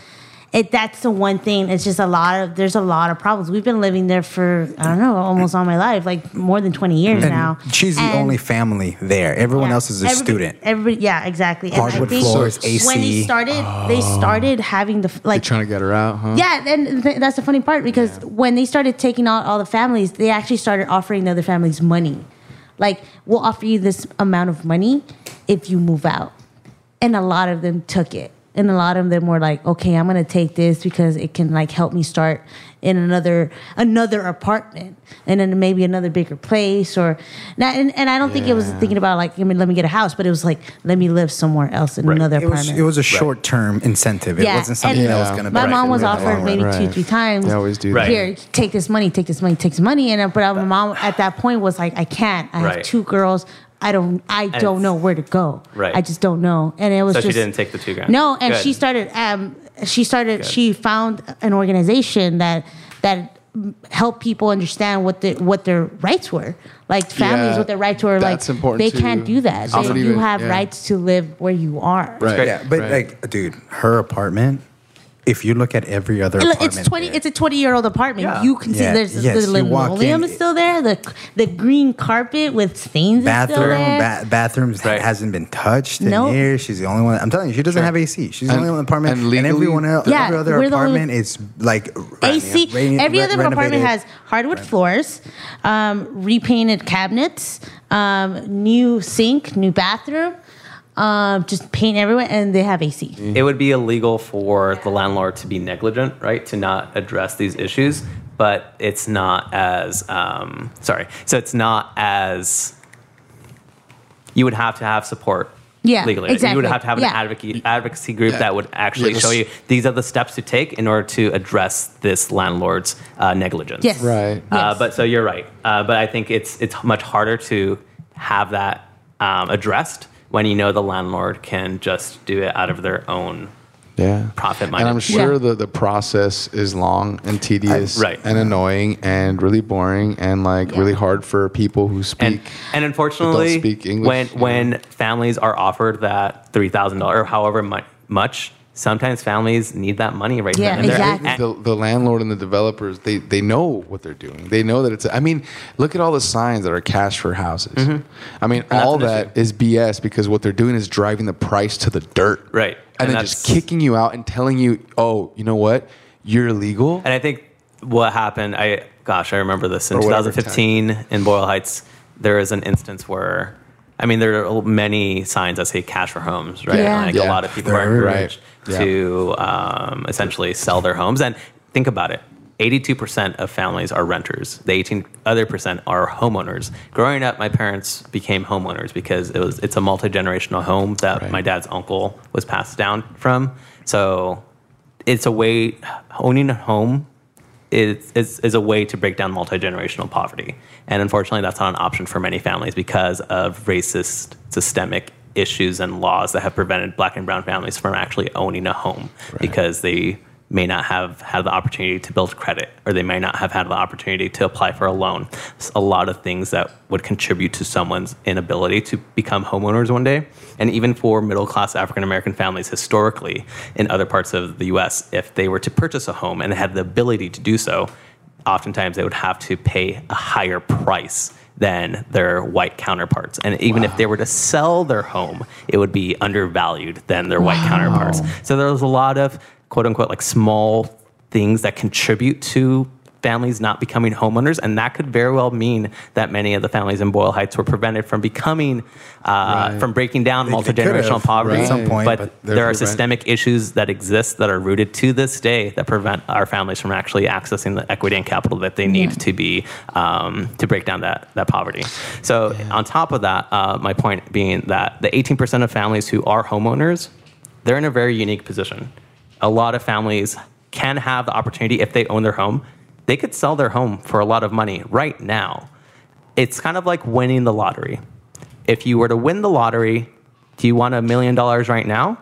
it that's the one thing. It's just a lot of there's a lot of problems. We've been living there for I don't know almost all my life, like more than twenty years And now. she's the And- only family there. Everyone yeah, else is a everybody- student. Everybody, yeah, exactly. And I Hardwood think floors, AC. When they started, they oh. started having the like They're trying to get her out, huh? yeah, and th- that's the funny part because when they started taking out all the families, they actually started offering the other families money. Like, we'll offer you this amount of money if you move out. And a lot of them took it. And a lot of them were like, okay, I'm gonna take this because it can like help me start in another another apartment and then maybe another bigger place or not and, and I don't think it was thinking about like I mean let me get a house, but it was like let me live somewhere else in Right. another It was apartment. it was a short term incentive. It wasn't something and that was going to. My mom was in the long offered run. maybe two, Right. three times. They always do Right. that. Here, take this money, take this money, take this money, and uh, but my mom at that point was like, I can't. I have two girls. I don't. I don't know where to go. Right. I just don't know. And it was So just she didn't take the two grand. no, and Good. she started. Um, she started. Good. She found an organization that that helped people understand what the what their rights were. Like families, Yeah, what their rights were. that's like important they too. can't do that. I They, would you have yeah. rights to live where you are. Right. Yeah, but Right. like, dude, her apartment if you look at every other Look, apartment, it's twenty. there- It's a twenty-year-old apartment. Yeah. You can see Yeah, there's yes, the linoleum in- is still there. The the green carpet with stains is still bathroom, there. ba- bathrooms Right. hasn't been touched in Nope. years. She's the only one. I'm telling you, she doesn't have AC. She's the only one in the apartment, and and, legally- everyone else, Yeah, every other we're only- apartment is like AC. reno- Every re- other apartment has hardwood floors, um, repainted cabinets, um, new sink, new bathroom, um, just paint everywhere, and they have AC. It would be illegal for the landlord to be negligent, right? To not address these issues, but it's not as um, sorry. So it's not as you would have to have support. Yeah, legally. You would have to have an Yeah. advocacy advocacy group Yeah. that would actually Yeah, show you these are the steps to take in order to address this landlord's uh, negligence. Yes. Right. Uh, Yes. but so you're right. Uh, but I think it's it's much harder to have that um, addressed when you know the landlord can just do it out of their own Yeah. profit-minded. And I'm sure Yeah. the, the process is long and tedious Right. and annoying and really boring and like Yeah. really hard for people who speak. and and unfortunately, speak English, when you know. when families are offered that three thousand dollars or however much, sometimes families need that money right Yeah, then and there. exactly. And- the, the landlord and the developers they, they know what they're doing they know that it's i mean look at all the signs that are cash for houses i mean Mm-hmm. that's all an that is bs because what they're doing is driving the price to the dirt Right. and, And then just kicking you out and telling you oh you know what you're illegal And I think what happened, I gosh, I remember this in Or whatever 2015 in Boyle Heights. There is an instance where, I mean, there are many signs that say cash for homes, right? Yeah. Like Yeah. a lot of people are There- encouraged Right. to um, essentially sell their homes. And think about it. 82% of families are renters. The 18 other percent are homeowners. Growing up, my parents became homeowners because it was it's a multi-generational home that Right. my dad's uncle was passed down from. So it's a way owning a home is, is, is a way to break down multi-generational poverty. And unfortunately that's not an option for many families because of racist systemic issues and laws that have prevented black and brown families from actually owning a home because they may not have had the opportunity to build credit or they may not have had the opportunity to apply for a loan It's a lot of things that would contribute to someone's inability to become homeowners one day and even for middle class African American families historically in other parts of the US, if they were to purchase a home and had the ability to do so, oftentimes they would have to pay a higher price than their white counterparts. And even if they were to sell their home, it would be undervalued than their white counterparts. So there was a lot of quote unquote like small things that contribute to families not becoming homeowners, and that could very well mean that many of the families in Boyle Heights were prevented from becoming, uh, Right. from breaking down They- they multi could've generational poverty. at some point, but, but there are prevented. systemic issues that exist that are rooted to this day that prevent our families from actually accessing the equity and capital that they need Yeah. to be um, to break down that that poverty. So on top of that, uh, my point being that the 18% of families who are homeowners, they're in a very unique position. A lot of families can have the opportunity if they own their home, they could sell their home for a lot of money right now. It's kind of like winning the lottery. If you were to win the lottery, do you want a million dollars right now,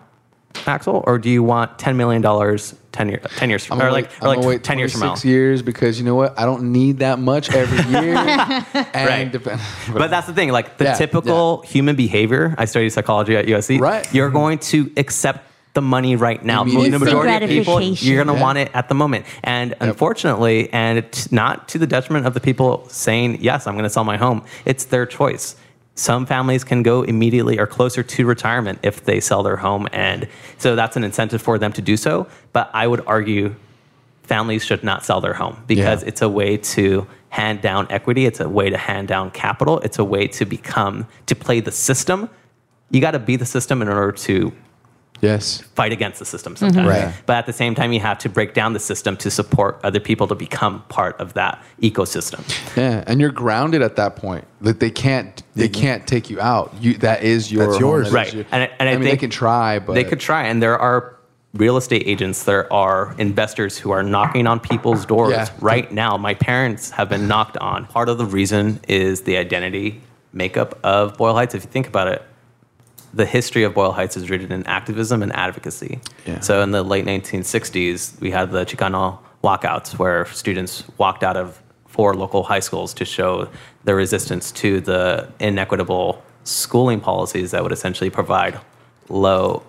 Axel, or do you want ten million dollars ten year, ten years from, or like, wait- or like wait ten years from now? 26 years because you know what? I don't need that much every year. and Right. depend- But that's the thing. Like the Yeah, typical human behavior. I studied psychology at USC. Right. You're mm-hmm. going to accept the money right now. The majority of people, you're going to want it at the moment. And unfortunately, and it's not to the detriment of the people saying, yes, I'm going to sell my home. It's their choice. Some families can go immediately or closer to retirement if they sell their home. And so that's an incentive for them to do so. But I would argue families should not sell their home because Yeah. it's a way to hand down equity. It's a way to hand down capital. It's a way to become, to play the system. You got to be the system in order to yes. fight against the system sometimes. Mm-hmm. Right. But at the same time, you have to break down the system to support other people to become part of that ecosystem. Yeah, and you're grounded at that point. That they can't, they mm-hmm. can't take you out. You that is your That's home, yours. that is Right. your- And I- and I mean, think they can try, but they could try, and there are real estate agents, there are investors who are knocking on people's doors Yeah. right now. My parents have been knocked on. Part of the reason is the identity makeup of Boyle Heights. If you think about it, the history of Boyle Heights is rooted in activism and advocacy. Yeah. So in the late 1960s, we had the Chicano walkouts where students walked out of four local high schools to show their resistance to the inequitable schooling policies that would essentially provide low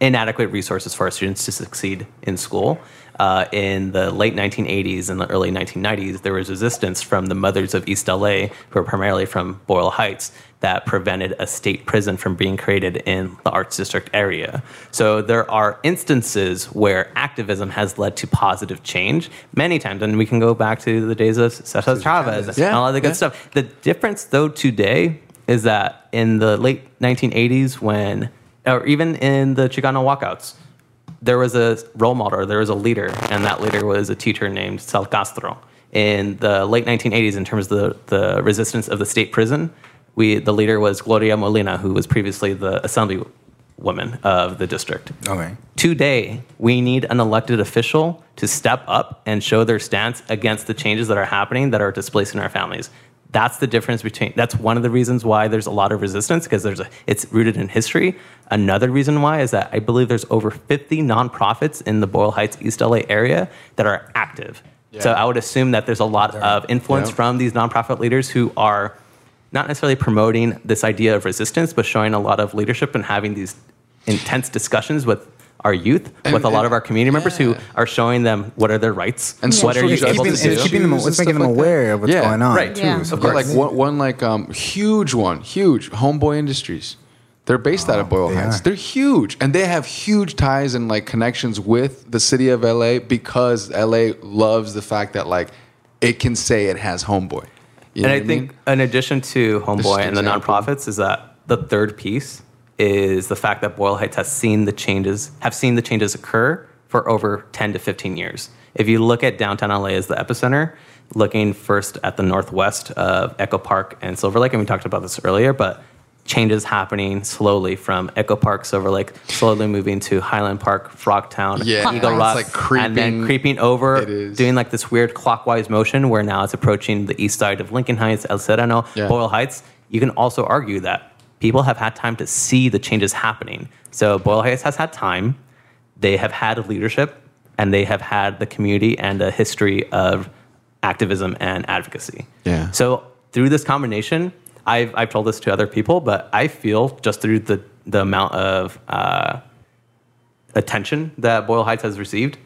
inadequate resources for our students to succeed in school. Uh, in the late 1980s and the early 1990s, there was resistance from the mothers of East LA, who are primarily from Boyle Heights, that prevented a state prison from being created in the Arts District area. So there are instances where activism has led to positive change many times, and we can go back to the days of Cesar Chavez Yeah, and all the good yeah. stuff. The difference, though, today is that in the late 1980s, when, or even in the Chicano walkouts, there was a role model, there was a leader, and that leader was a teacher named Sal Castro. In the late 1980s, in terms of the, the resistance of the state prison, we, the leader was Gloria Molina, who was previously the assemblywoman of the district. Okay. Today, we need an elected official to step up and show their stance against the changes that are happening that are displacing our families. That's the difference between. That's one of the reasons why there's a lot of resistance because there's a. It's rooted in history. Another reason why is that I believe there's over 50 nonprofits in the Boyle Heights East LA area that are active. Yeah. So I would assume that there's a lot of influence Yeah. from these nonprofit leaders who are not necessarily promoting this idea of resistance, but showing a lot of leadership and having these intense discussions with our youth, And- with a lot of our community members who are showing them what are their rights And what are you justice able keeping, to do. it's keeping them, it's making them stuff like aware that. of what's Yeah. going on. Right. Too, Yeah. so Yeah, like one, one like um huge one, huge Homeboy Industries. They're based out of Boyle they Heights. are. They're huge, and they have huge ties and like connections with the city of LA because LA loves the fact that like it can say it has Homeboy. You and I what think, mean? in addition to Homeboy and the nonprofits, is that the third piece is the fact that Boyle Heights has seen the changes, have seen the changes occur for over 10 to 15 years. If you look at downtown LA as the epicenter, looking first at the northwest of Echo Park and Silver Lake, and we talked about this earlier, but changes happening slowly from Echo Park, Silver Lake, slowly moving to Highland Park, Frogtown, Yeah, Eagle Rock, like and then creeping- creeping over, doing like this weird clockwise motion where now it's approaching the east side of Lincoln Heights, El Sereno, Yeah. Boyle Heights. You can also argue that people have had time to see the changes happening. So Boyle Heights has had time. They have had leadership, and they have had the community and a history of activism and advocacy. Yeah. So through this combination, I've, I've told this to other people, but I feel just through the, the amount of uh, attention that Boyle Heights has received,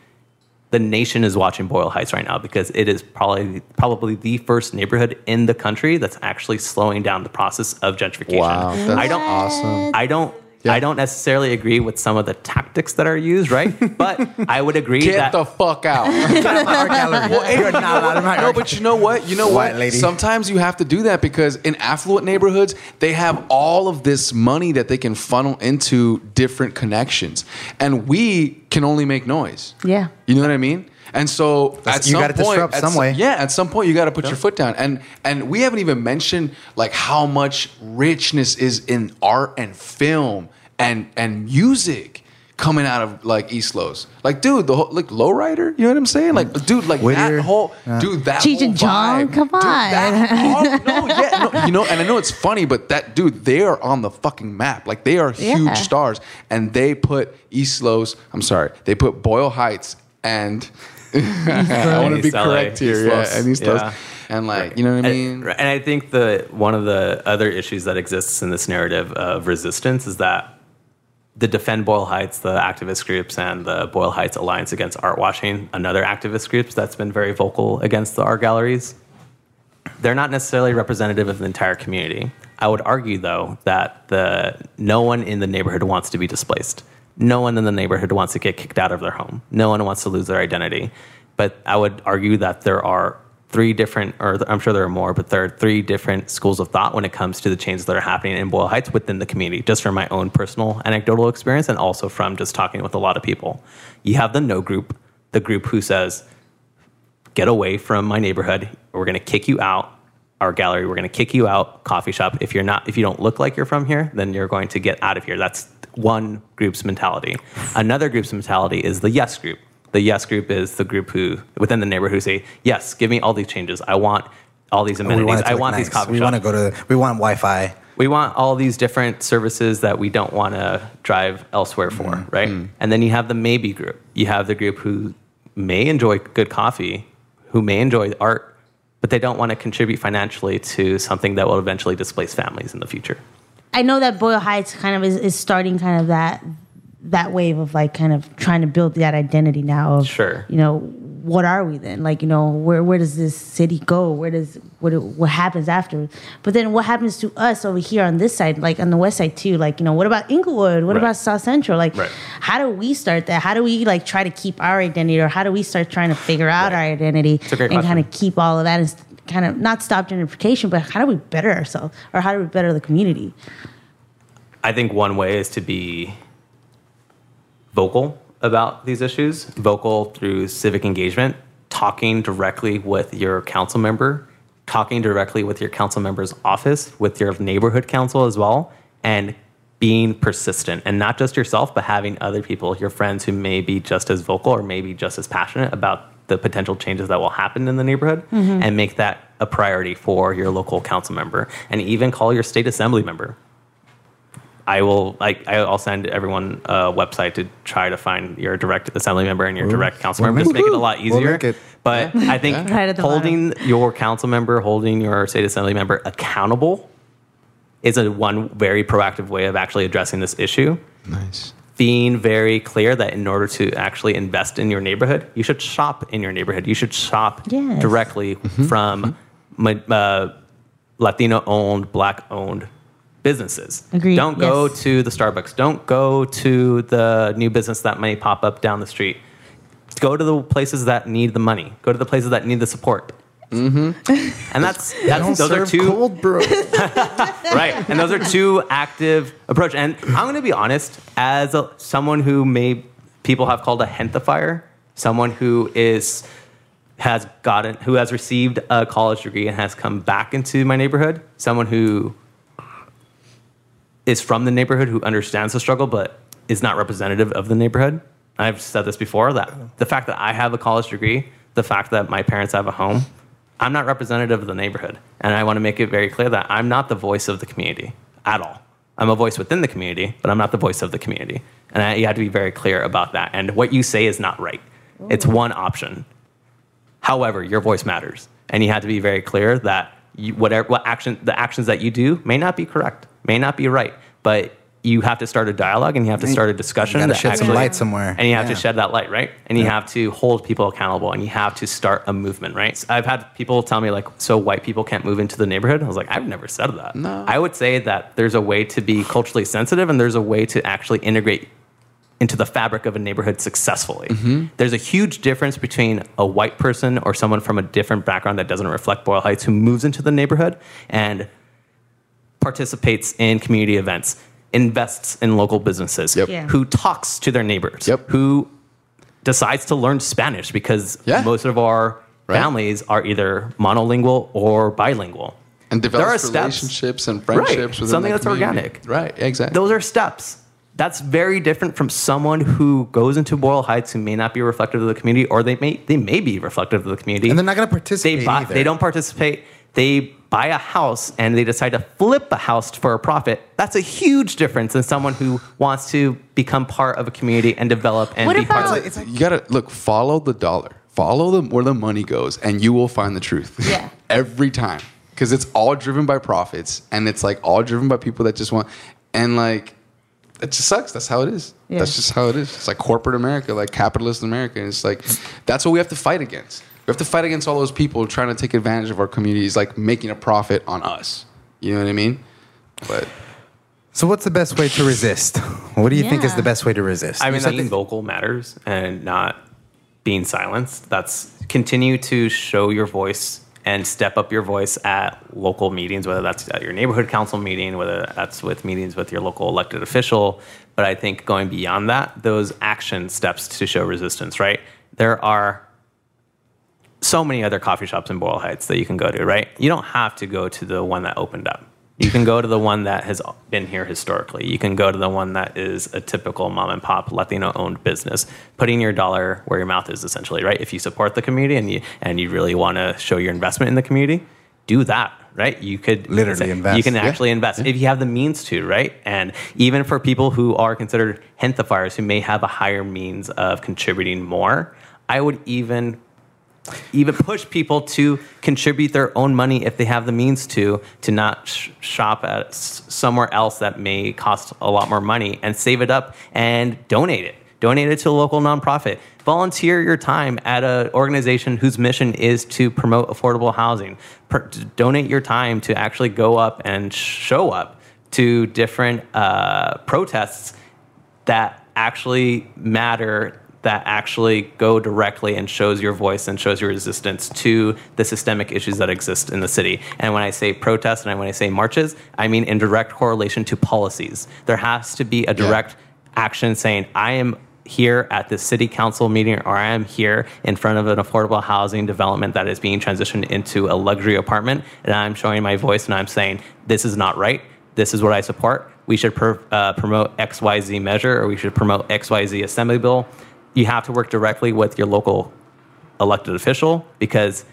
the nation is watching Boyle Heights right now because it is probably probably the first neighborhood in the country that's actually slowing down the process of gentrification. Wow, that's I don't awesome. I don't I don't necessarily agree with some of the tactics that are used, right? But I would agree Get that the fuck out. Art gallery. You're not allowed in my no, art but you know what? You know White what? lady. Sometimes you have to do that because in affluent neighborhoods, they have all of this money that they can funnel into different connections. And we can only make noise. Yeah. You know what I mean? And so That's- at you some gotta point, disrupt at some some- way. Yeah, at some point you got to put your foot down. And and we haven't even mentioned like how much richness is in art and film and and music coming out of like East Los. Like, dude, the whole like Lowrider, you know what I'm saying? Like, mm. dude, like Whittier. that whole Yeah. dude, that Cheech whole and Chong, vibe. come Dude, that- on. oh, no, yeah, no, you know, and I know it's funny, but that dude, they are on the fucking map. Like, they are huge Yeah. stars, and they put East Los. I'm sorry, they put Boyle Heights and. I want to be East LA, correct here, East yeah, Los, and East Los. yeah. and like you know what I mean. And, and I think the one of the other issues that exists in this narrative of resistance is that the Defend Boyle Heights, the activist groups, and the Boyle Heights Alliance Against Art Washing, another activist groups that's been very vocal against the art galleries, they're not necessarily representative of the entire community. I would argue, though, that the no one in the neighborhood wants to be displaced. No one in the neighborhood wants to get kicked out of their home. No one wants to lose their identity. But I would argue that there are three different, or I'm sure there are more, but there are three different schools of thought when it comes to the changes that are happening in Boyle Heights within the community, just from my own personal anecdotal experience and also from just talking with a lot of people. You have the no group, the group who says, get away from my neighborhood. We're going to kick you out. Our gallery, we're going to kick you out. Coffee shop. If you're not, if you don't look like you're from here, then you're going to get out of here. That's one group's mentality. Another group's mentality is the yes group. The yes group is the group who within the neighborhood who say, yes, give me all these changes. I want all these amenities. want I want these nice. coffee We shops. want to go to. We want Wi-Fi. we want all these different services that we don't want to drive elsewhere for, Mm-hmm. right? And then you have the maybe group. You have the group who may enjoy good coffee, who may enjoy art, but they don't want to contribute financially to something that will eventually displace families in the future. I know that Boyle Heights kind of is, is starting kind of that that wave of like kind of trying to build that identity now of Sure. you know what are we then? Like you know where where does this city go? Where does what what happens after? But then what happens to us over here on this side like on the west side too? Like you know what about inglewood? What Right. about south central? Like Right. how do we start that? How do we like try to keep our identity or how do we start trying to figure out our identity and kind of keep all of that and kind of not stop gentrification but how do we better ourselves or how do we better the community? I think one way is to be vocal about these issues, vocal through civic engagement, talking directly with your council member, talking directly with your council member's office, with your neighborhood council as well, and being persistent and not just yourself, but having other people, your friends who may be just as vocal or maybe just as passionate about the potential changes that will happen in the neighborhood mm-hmm. and make that a priority for your local council member and even call your state assembly member I will like I'll send everyone a website to try to find your direct assembly member and your direct council We'll member. Just make- make it a lot We'll easier. make it- But I think Right at the holding your council member, holding your state assembly member accountable is a one very proactive way of actually addressing this issue. Nice. Being very clear that in order to actually invest in your neighborhood, you should shop in your neighborhood. You should shop Yes. directly from ma- uh, Latino owned, black owned businesses. Agreed, Don't go yes. to the Starbucks. Don't go to the new business that may pop up down the street. Go to the places that need the money. Go to the places that need the support. Mm-hmm. And that's, that's those are two cold brew. right and those are two active approach and i'm going to be honest as a, someone who may people have called a gentefier someone who is has gotten who has received a college degree and has come back into my neighborhood someone who is from the neighborhood who understands the struggle but is not representative of the neighborhood i've said this before that the fact that i have a college degree the fact that my parents have a home i'm not representative of the neighborhood and i want to make it very clear that i'm not the voice of the community at all. I'm a voice within the community but i'm not the voice of the community. And I, you have to be very clear about that and what you say is not right. It's one option. However, your voice matters, and you have to be very clear that you, whatever what action the actions that you do may not be correct, may not be right, but you have to start a dialogue and you have to start a discussion. gotta that shed some light somewhere. and you have Yeah. to shed that light, right? And you have to hold people accountable, and you have to start a movement, right? So I've had people tell me like, "So white people can't move into the neighborhood?" I was like, "I've never said that." No. I would say that there's a way to be culturally sensitive, and there's a way to actually integrate into the fabric of a neighborhood successfully. Mm-hmm. There's a huge difference between a white person or someone from a different background that doesn't reflect Boyle Heights who moves into the neighborhood and participates in community events, invests in local businesses, Yep. Yeah. who talks to their neighbors, Yep. who decides to learn Spanish because Yeah. most of our Right. families are either monolingual or bilingual. And There develop are steps. relationships and friendships Right. Something the that's community. organic. Right. Exactly. Those are steps. That's very different from someone who goes into Boyle Heights who may not be reflective of the community, or they may they may be reflective of the community. And they're not gonna participate They buy, either. they don't participate. They buy a house and they decide to flip a house for a profit. That's a huge difference than someone who wants to become part of a community and develop and What be part about- of It's like you gotta look. Follow the dollar. Follow the where the money goes, and you will find the truth. Yeah. Every time, because it's all driven by profits, and it's like all driven by people that just want, and like, it just sucks. That's how it is. Yeah. That's just how it is. It's like corporate America, like capitalist America. And it's like that's what we have to fight against. We have to fight against all those people trying to take advantage of our communities, like making a profit on us. You know what I mean? But So what's the best way to resist? What do you think is the best way to resist? I mean, said being vocal matters and not being silenced. That's continue to show your voice and step up your voice at local meetings, whether that's at your neighborhood council meeting, whether that's with meetings with your local elected official. But I think going beyond that, those action steps to show resistance, right? There are so many other coffee shops in Boyle Heights that you can go to, right? You don't have to go to the one that opened up. You can go to the one that has been here historically. You can go to the one that is a typical mom and pop Latino owned business, putting your dollar where your mouth is essentially, right? If you support the community and you and you really want to show your investment in the community, do that, right? You could Literally invest. You can Yeah. actually invest if you have the means to, right? And even for people who are considered gentefiers who may have a higher means of contributing more, I would even even push people to contribute their own money if they have the means to, to not sh- shop at s- somewhere else that may cost a lot more money and save it up and donate it. Donate it to a local nonprofit. Volunteer your time at an organization whose mission is to promote affordable housing. Per- donate your time to actually go up and show up to different uh, protests that actually matter that actually go directly and shows your voice and shows your resistance to the systemic issues that exist in the city. And when I say protest and when I say marches, I mean in direct correlation to policies. There has to be a direct action saying, I am here at the city council meeting or I am here in front of an affordable housing development that is being transitioned into a luxury apartment and I'm showing my voice and I'm saying this is not right. This is what I support. We should pr- uh, promote XYZ measure or we should promote XYZ assembly bill. You have to work directly with your local elected official because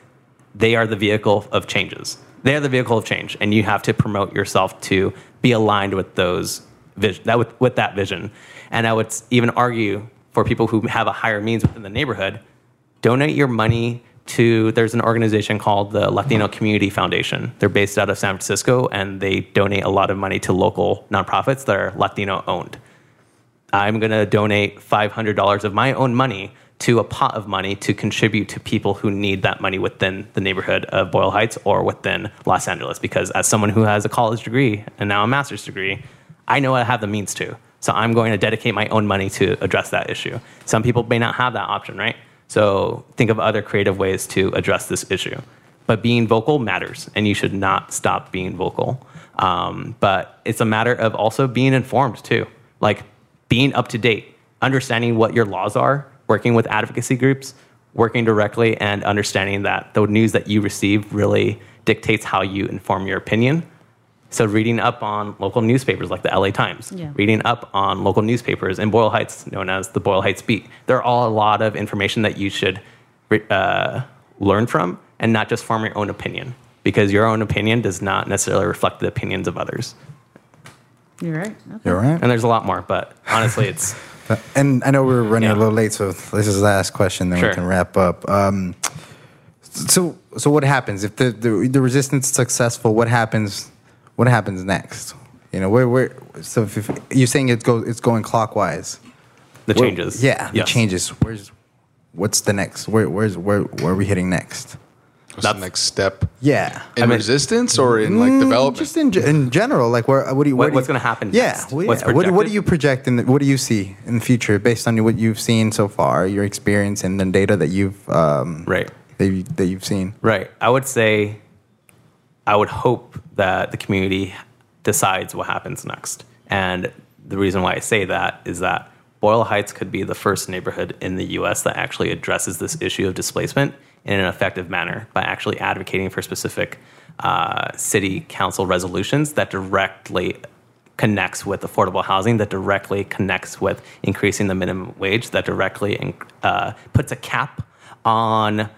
they are the vehicle of changes. They are the vehicle of change, and you have to promote yourself to be aligned with those vision, that with, with that vision. And I would even argue for people who have a higher means within the neighborhood, donate your money to. There's an organization called the Latino Community Foundation. They're based out of San Francisco, and they donate a lot of money to local nonprofits that are Latino owned. I'm going to donate $500 of my own money to a pot of money to contribute to people who need that money within the neighborhood of Boyle Heights or within Los Angeles. Because as someone who has a college degree and now a master's degree, I know I have the means to. So I'm going to dedicate my own money to address that issue. Some people may not have that option, right? So think of other creative ways to address this issue. But being vocal matters, and you should not stop being vocal. Um, but it's a matter of also being informed too, like being up to date, understanding what your laws are, working with advocacy groups, working directly, and understanding that the news that you receive really dictates how you inform your opinion. So reading up on local newspapers like the LA Times, Yeah. reading up on local newspapers in Boyle Heights, known as the Boyle Heights Beat. There are all a lot of information that you should uh, learn from and not just form your own opinion because your own opinion does not necessarily reflect the opinions of others. You're right. Okay. You're right. And there's a lot more, but honestly, it's And I know we're running Yeah. a little late, so this is the last question, then Sure. we can wrap up. Um, so, so what happens if the, the the resistance is successful? What happens? What happens next? You know, where where? So, if, if you're saying it goes, it's going clockwise. the Where- changes. Yeah, the changes. Where's what's the next? Where where's where where are we hitting next? What's the next step Yeah. in I mean- resistance or in like Mm, development? Just in, in general, like where what do you What- what do you- what's gonna happen Yeah, next? well, What's. What, what do you project and what do you see in the future based on what you've seen so far, your experience and the data that you've um, Right. that, you, that you've seen? Right. I would say, I would hope that the community decides what happens next. And the reason why I say that is that Boyle Heights could be the first neighborhood in the US that actually addresses this issue of displacement in an effective manner by actually advocating for specific uh, city council resolutions that directly connects with affordable housing, that directly connects with increasing the minimum wage, that directly uh, puts a cap on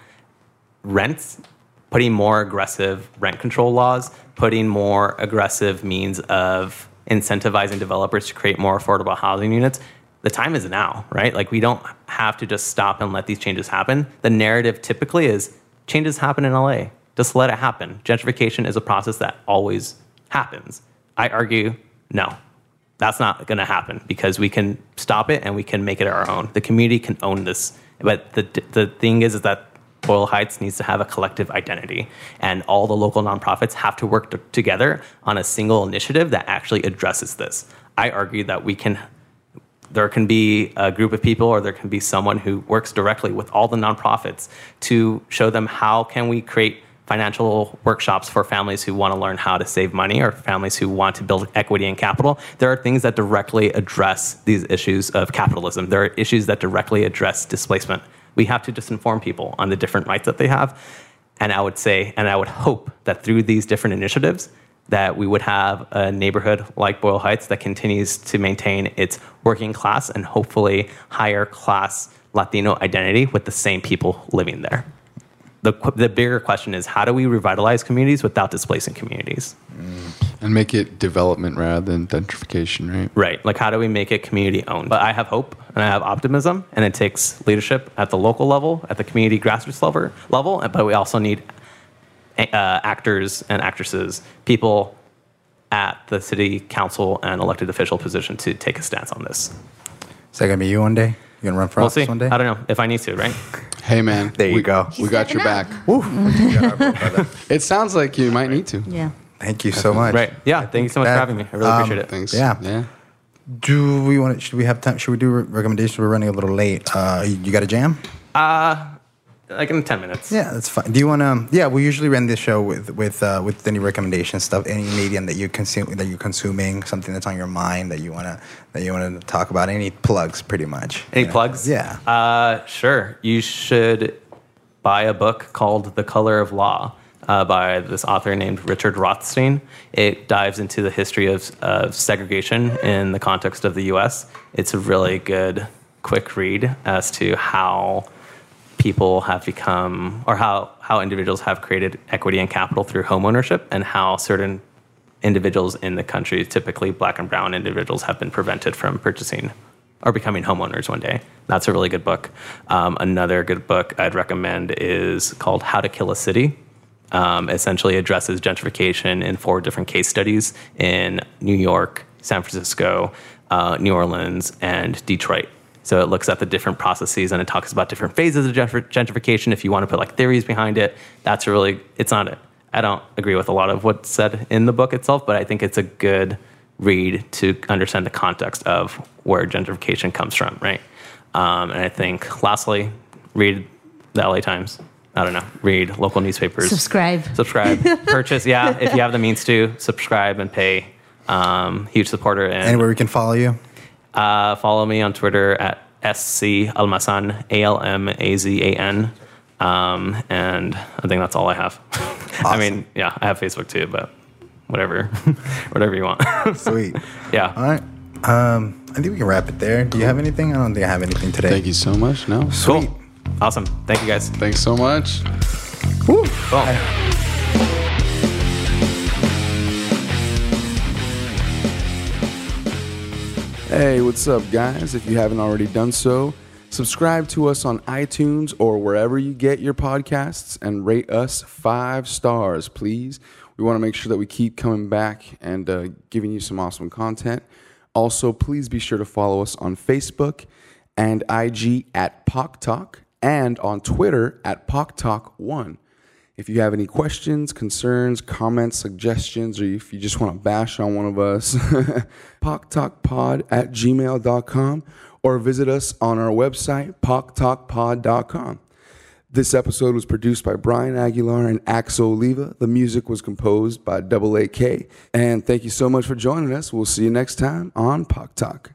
rents, putting more aggressive rent control laws, putting more aggressive means of incentivizing developers to create more affordable housing units. The time is now, right? Like we don't have to just stop and let these changes happen. The narrative typically is changes happen in LA. Just let it happen. Gentrification is a process that always happens. I argue no. That's not going to happen because we can stop it and we can make it our own. The community can own this. But the the thing is, is that Boyle Heights needs to have a collective identity, and all the local nonprofits have to work t- together on a single initiative that actually addresses this. I argue that we can. There can be a group of people, or there can be someone who works directly with all the nonprofits to show them how can we create financial workshops for families who want to learn how to save money or families who want to build equity and capital. There are things that directly address these issues of capitalism. There are issues that directly address displacement. We have to just inform people on the different rights that they have. And I would say, and I would hope that through these different initiatives, that we would have a neighborhood like Boyle Heights that continues to maintain its working class and hopefully higher class Latino identity with the same people living there. the the bigger question is how do we revitalize communities without displacing communities? Mm. And make it development rather than gentrification, right? Right. Like, how do we make it community owned? But I have hope and I have optimism, and it takes leadership at the local level, at the community grassroots level. level but we also need uh, actors and actresses, people at the city council and elected official position to take a stance on this. Is that gonna be you one day? You gonna run for We'll office see. one day? I don't know if I need to, right? Hey, man. There you we, go. We got your stepping back. Woo. You got our vote, brother. It sounds like you might need to. Yeah. Thank you so much. Right. Yeah. Thank you so much that- for having me. I really um, appreciate it. Thanks. Yeah. Yeah. Do we want to? Should we have time? Should we do re- recommendations? We're running a little late. Uh, you, you got a jam? Like in 10 minutes. Yeah, that's fine. Do you want to? Yeah, we usually run this show with with uh, with any recommendation stuff, any medium that you consume that you're consuming, something that's on your mind that you wanna that you wanna talk about. Any plugs, pretty much. Any You know? plugs? Yeah. Uh, sure. You should buy a book called The Color of Law uh, by this author named Richard Rothstein. It dives into the history of, of segregation in the context of the U.S. It's a really good, quick read as to how people have become, or how, how individuals have created equity and capital through homeownership, and how certain individuals in the country, typically black and brown individuals, have been prevented from purchasing or becoming homeowners one day. That's a really good book. Um, another good book I'd recommend is called How to Kill a City. Um, essentially addresses gentrification in four different case studies in New York, San Francisco, uh, New Orleans, and Detroit. So it looks at the different processes and it talks about different phases of gentrification. If you want to put like theories behind it, that's really, it's not it. I don't agree with a lot of what's said in the book itself, but I think it's a good read to understand the context of where gentrification comes from, right? Um, and I think, lastly, read the LA Times. I don't know, read local newspapers. Subscribe. Subscribe. Purchase, yeah, if you have the means to, subscribe and pay. Um, huge supporter. And Anywhere we can follow you. Uh, follow me on Twitter at SC Almazan, A L M A Z A N. Um, and I think that's all I have. I mean, yeah, I have Facebook too, but whatever, whatever you want. Sweet. yeah. All right. Um, I think we can wrap it there. Do you have anything? I don't think I have anything today. Thank you so much. No. Sweet. Cool. Awesome. Thank you guys. Thanks so much. Woo. Cool. Hey, what's up, guys? If you haven't already done so, subscribe to us on iTunes or wherever you get your podcasts and rate us five stars, please. We want to make sure that we keep coming back and uh, giving you some awesome content. Also, please be sure to follow us on Facebook and IG at POC Talk and on Twitter at POC Talk 1. If you have any questions, concerns, comments, suggestions, or if you just want to bash on one of us, poctalkpod at gmail.com or visit us on our website, poctalkpod.com. This episode was produced by Brian Aguilar and Axel Oliva. The music was composed by Double AK. And thank you so much for joining us. We'll see you next time on Poc Talk.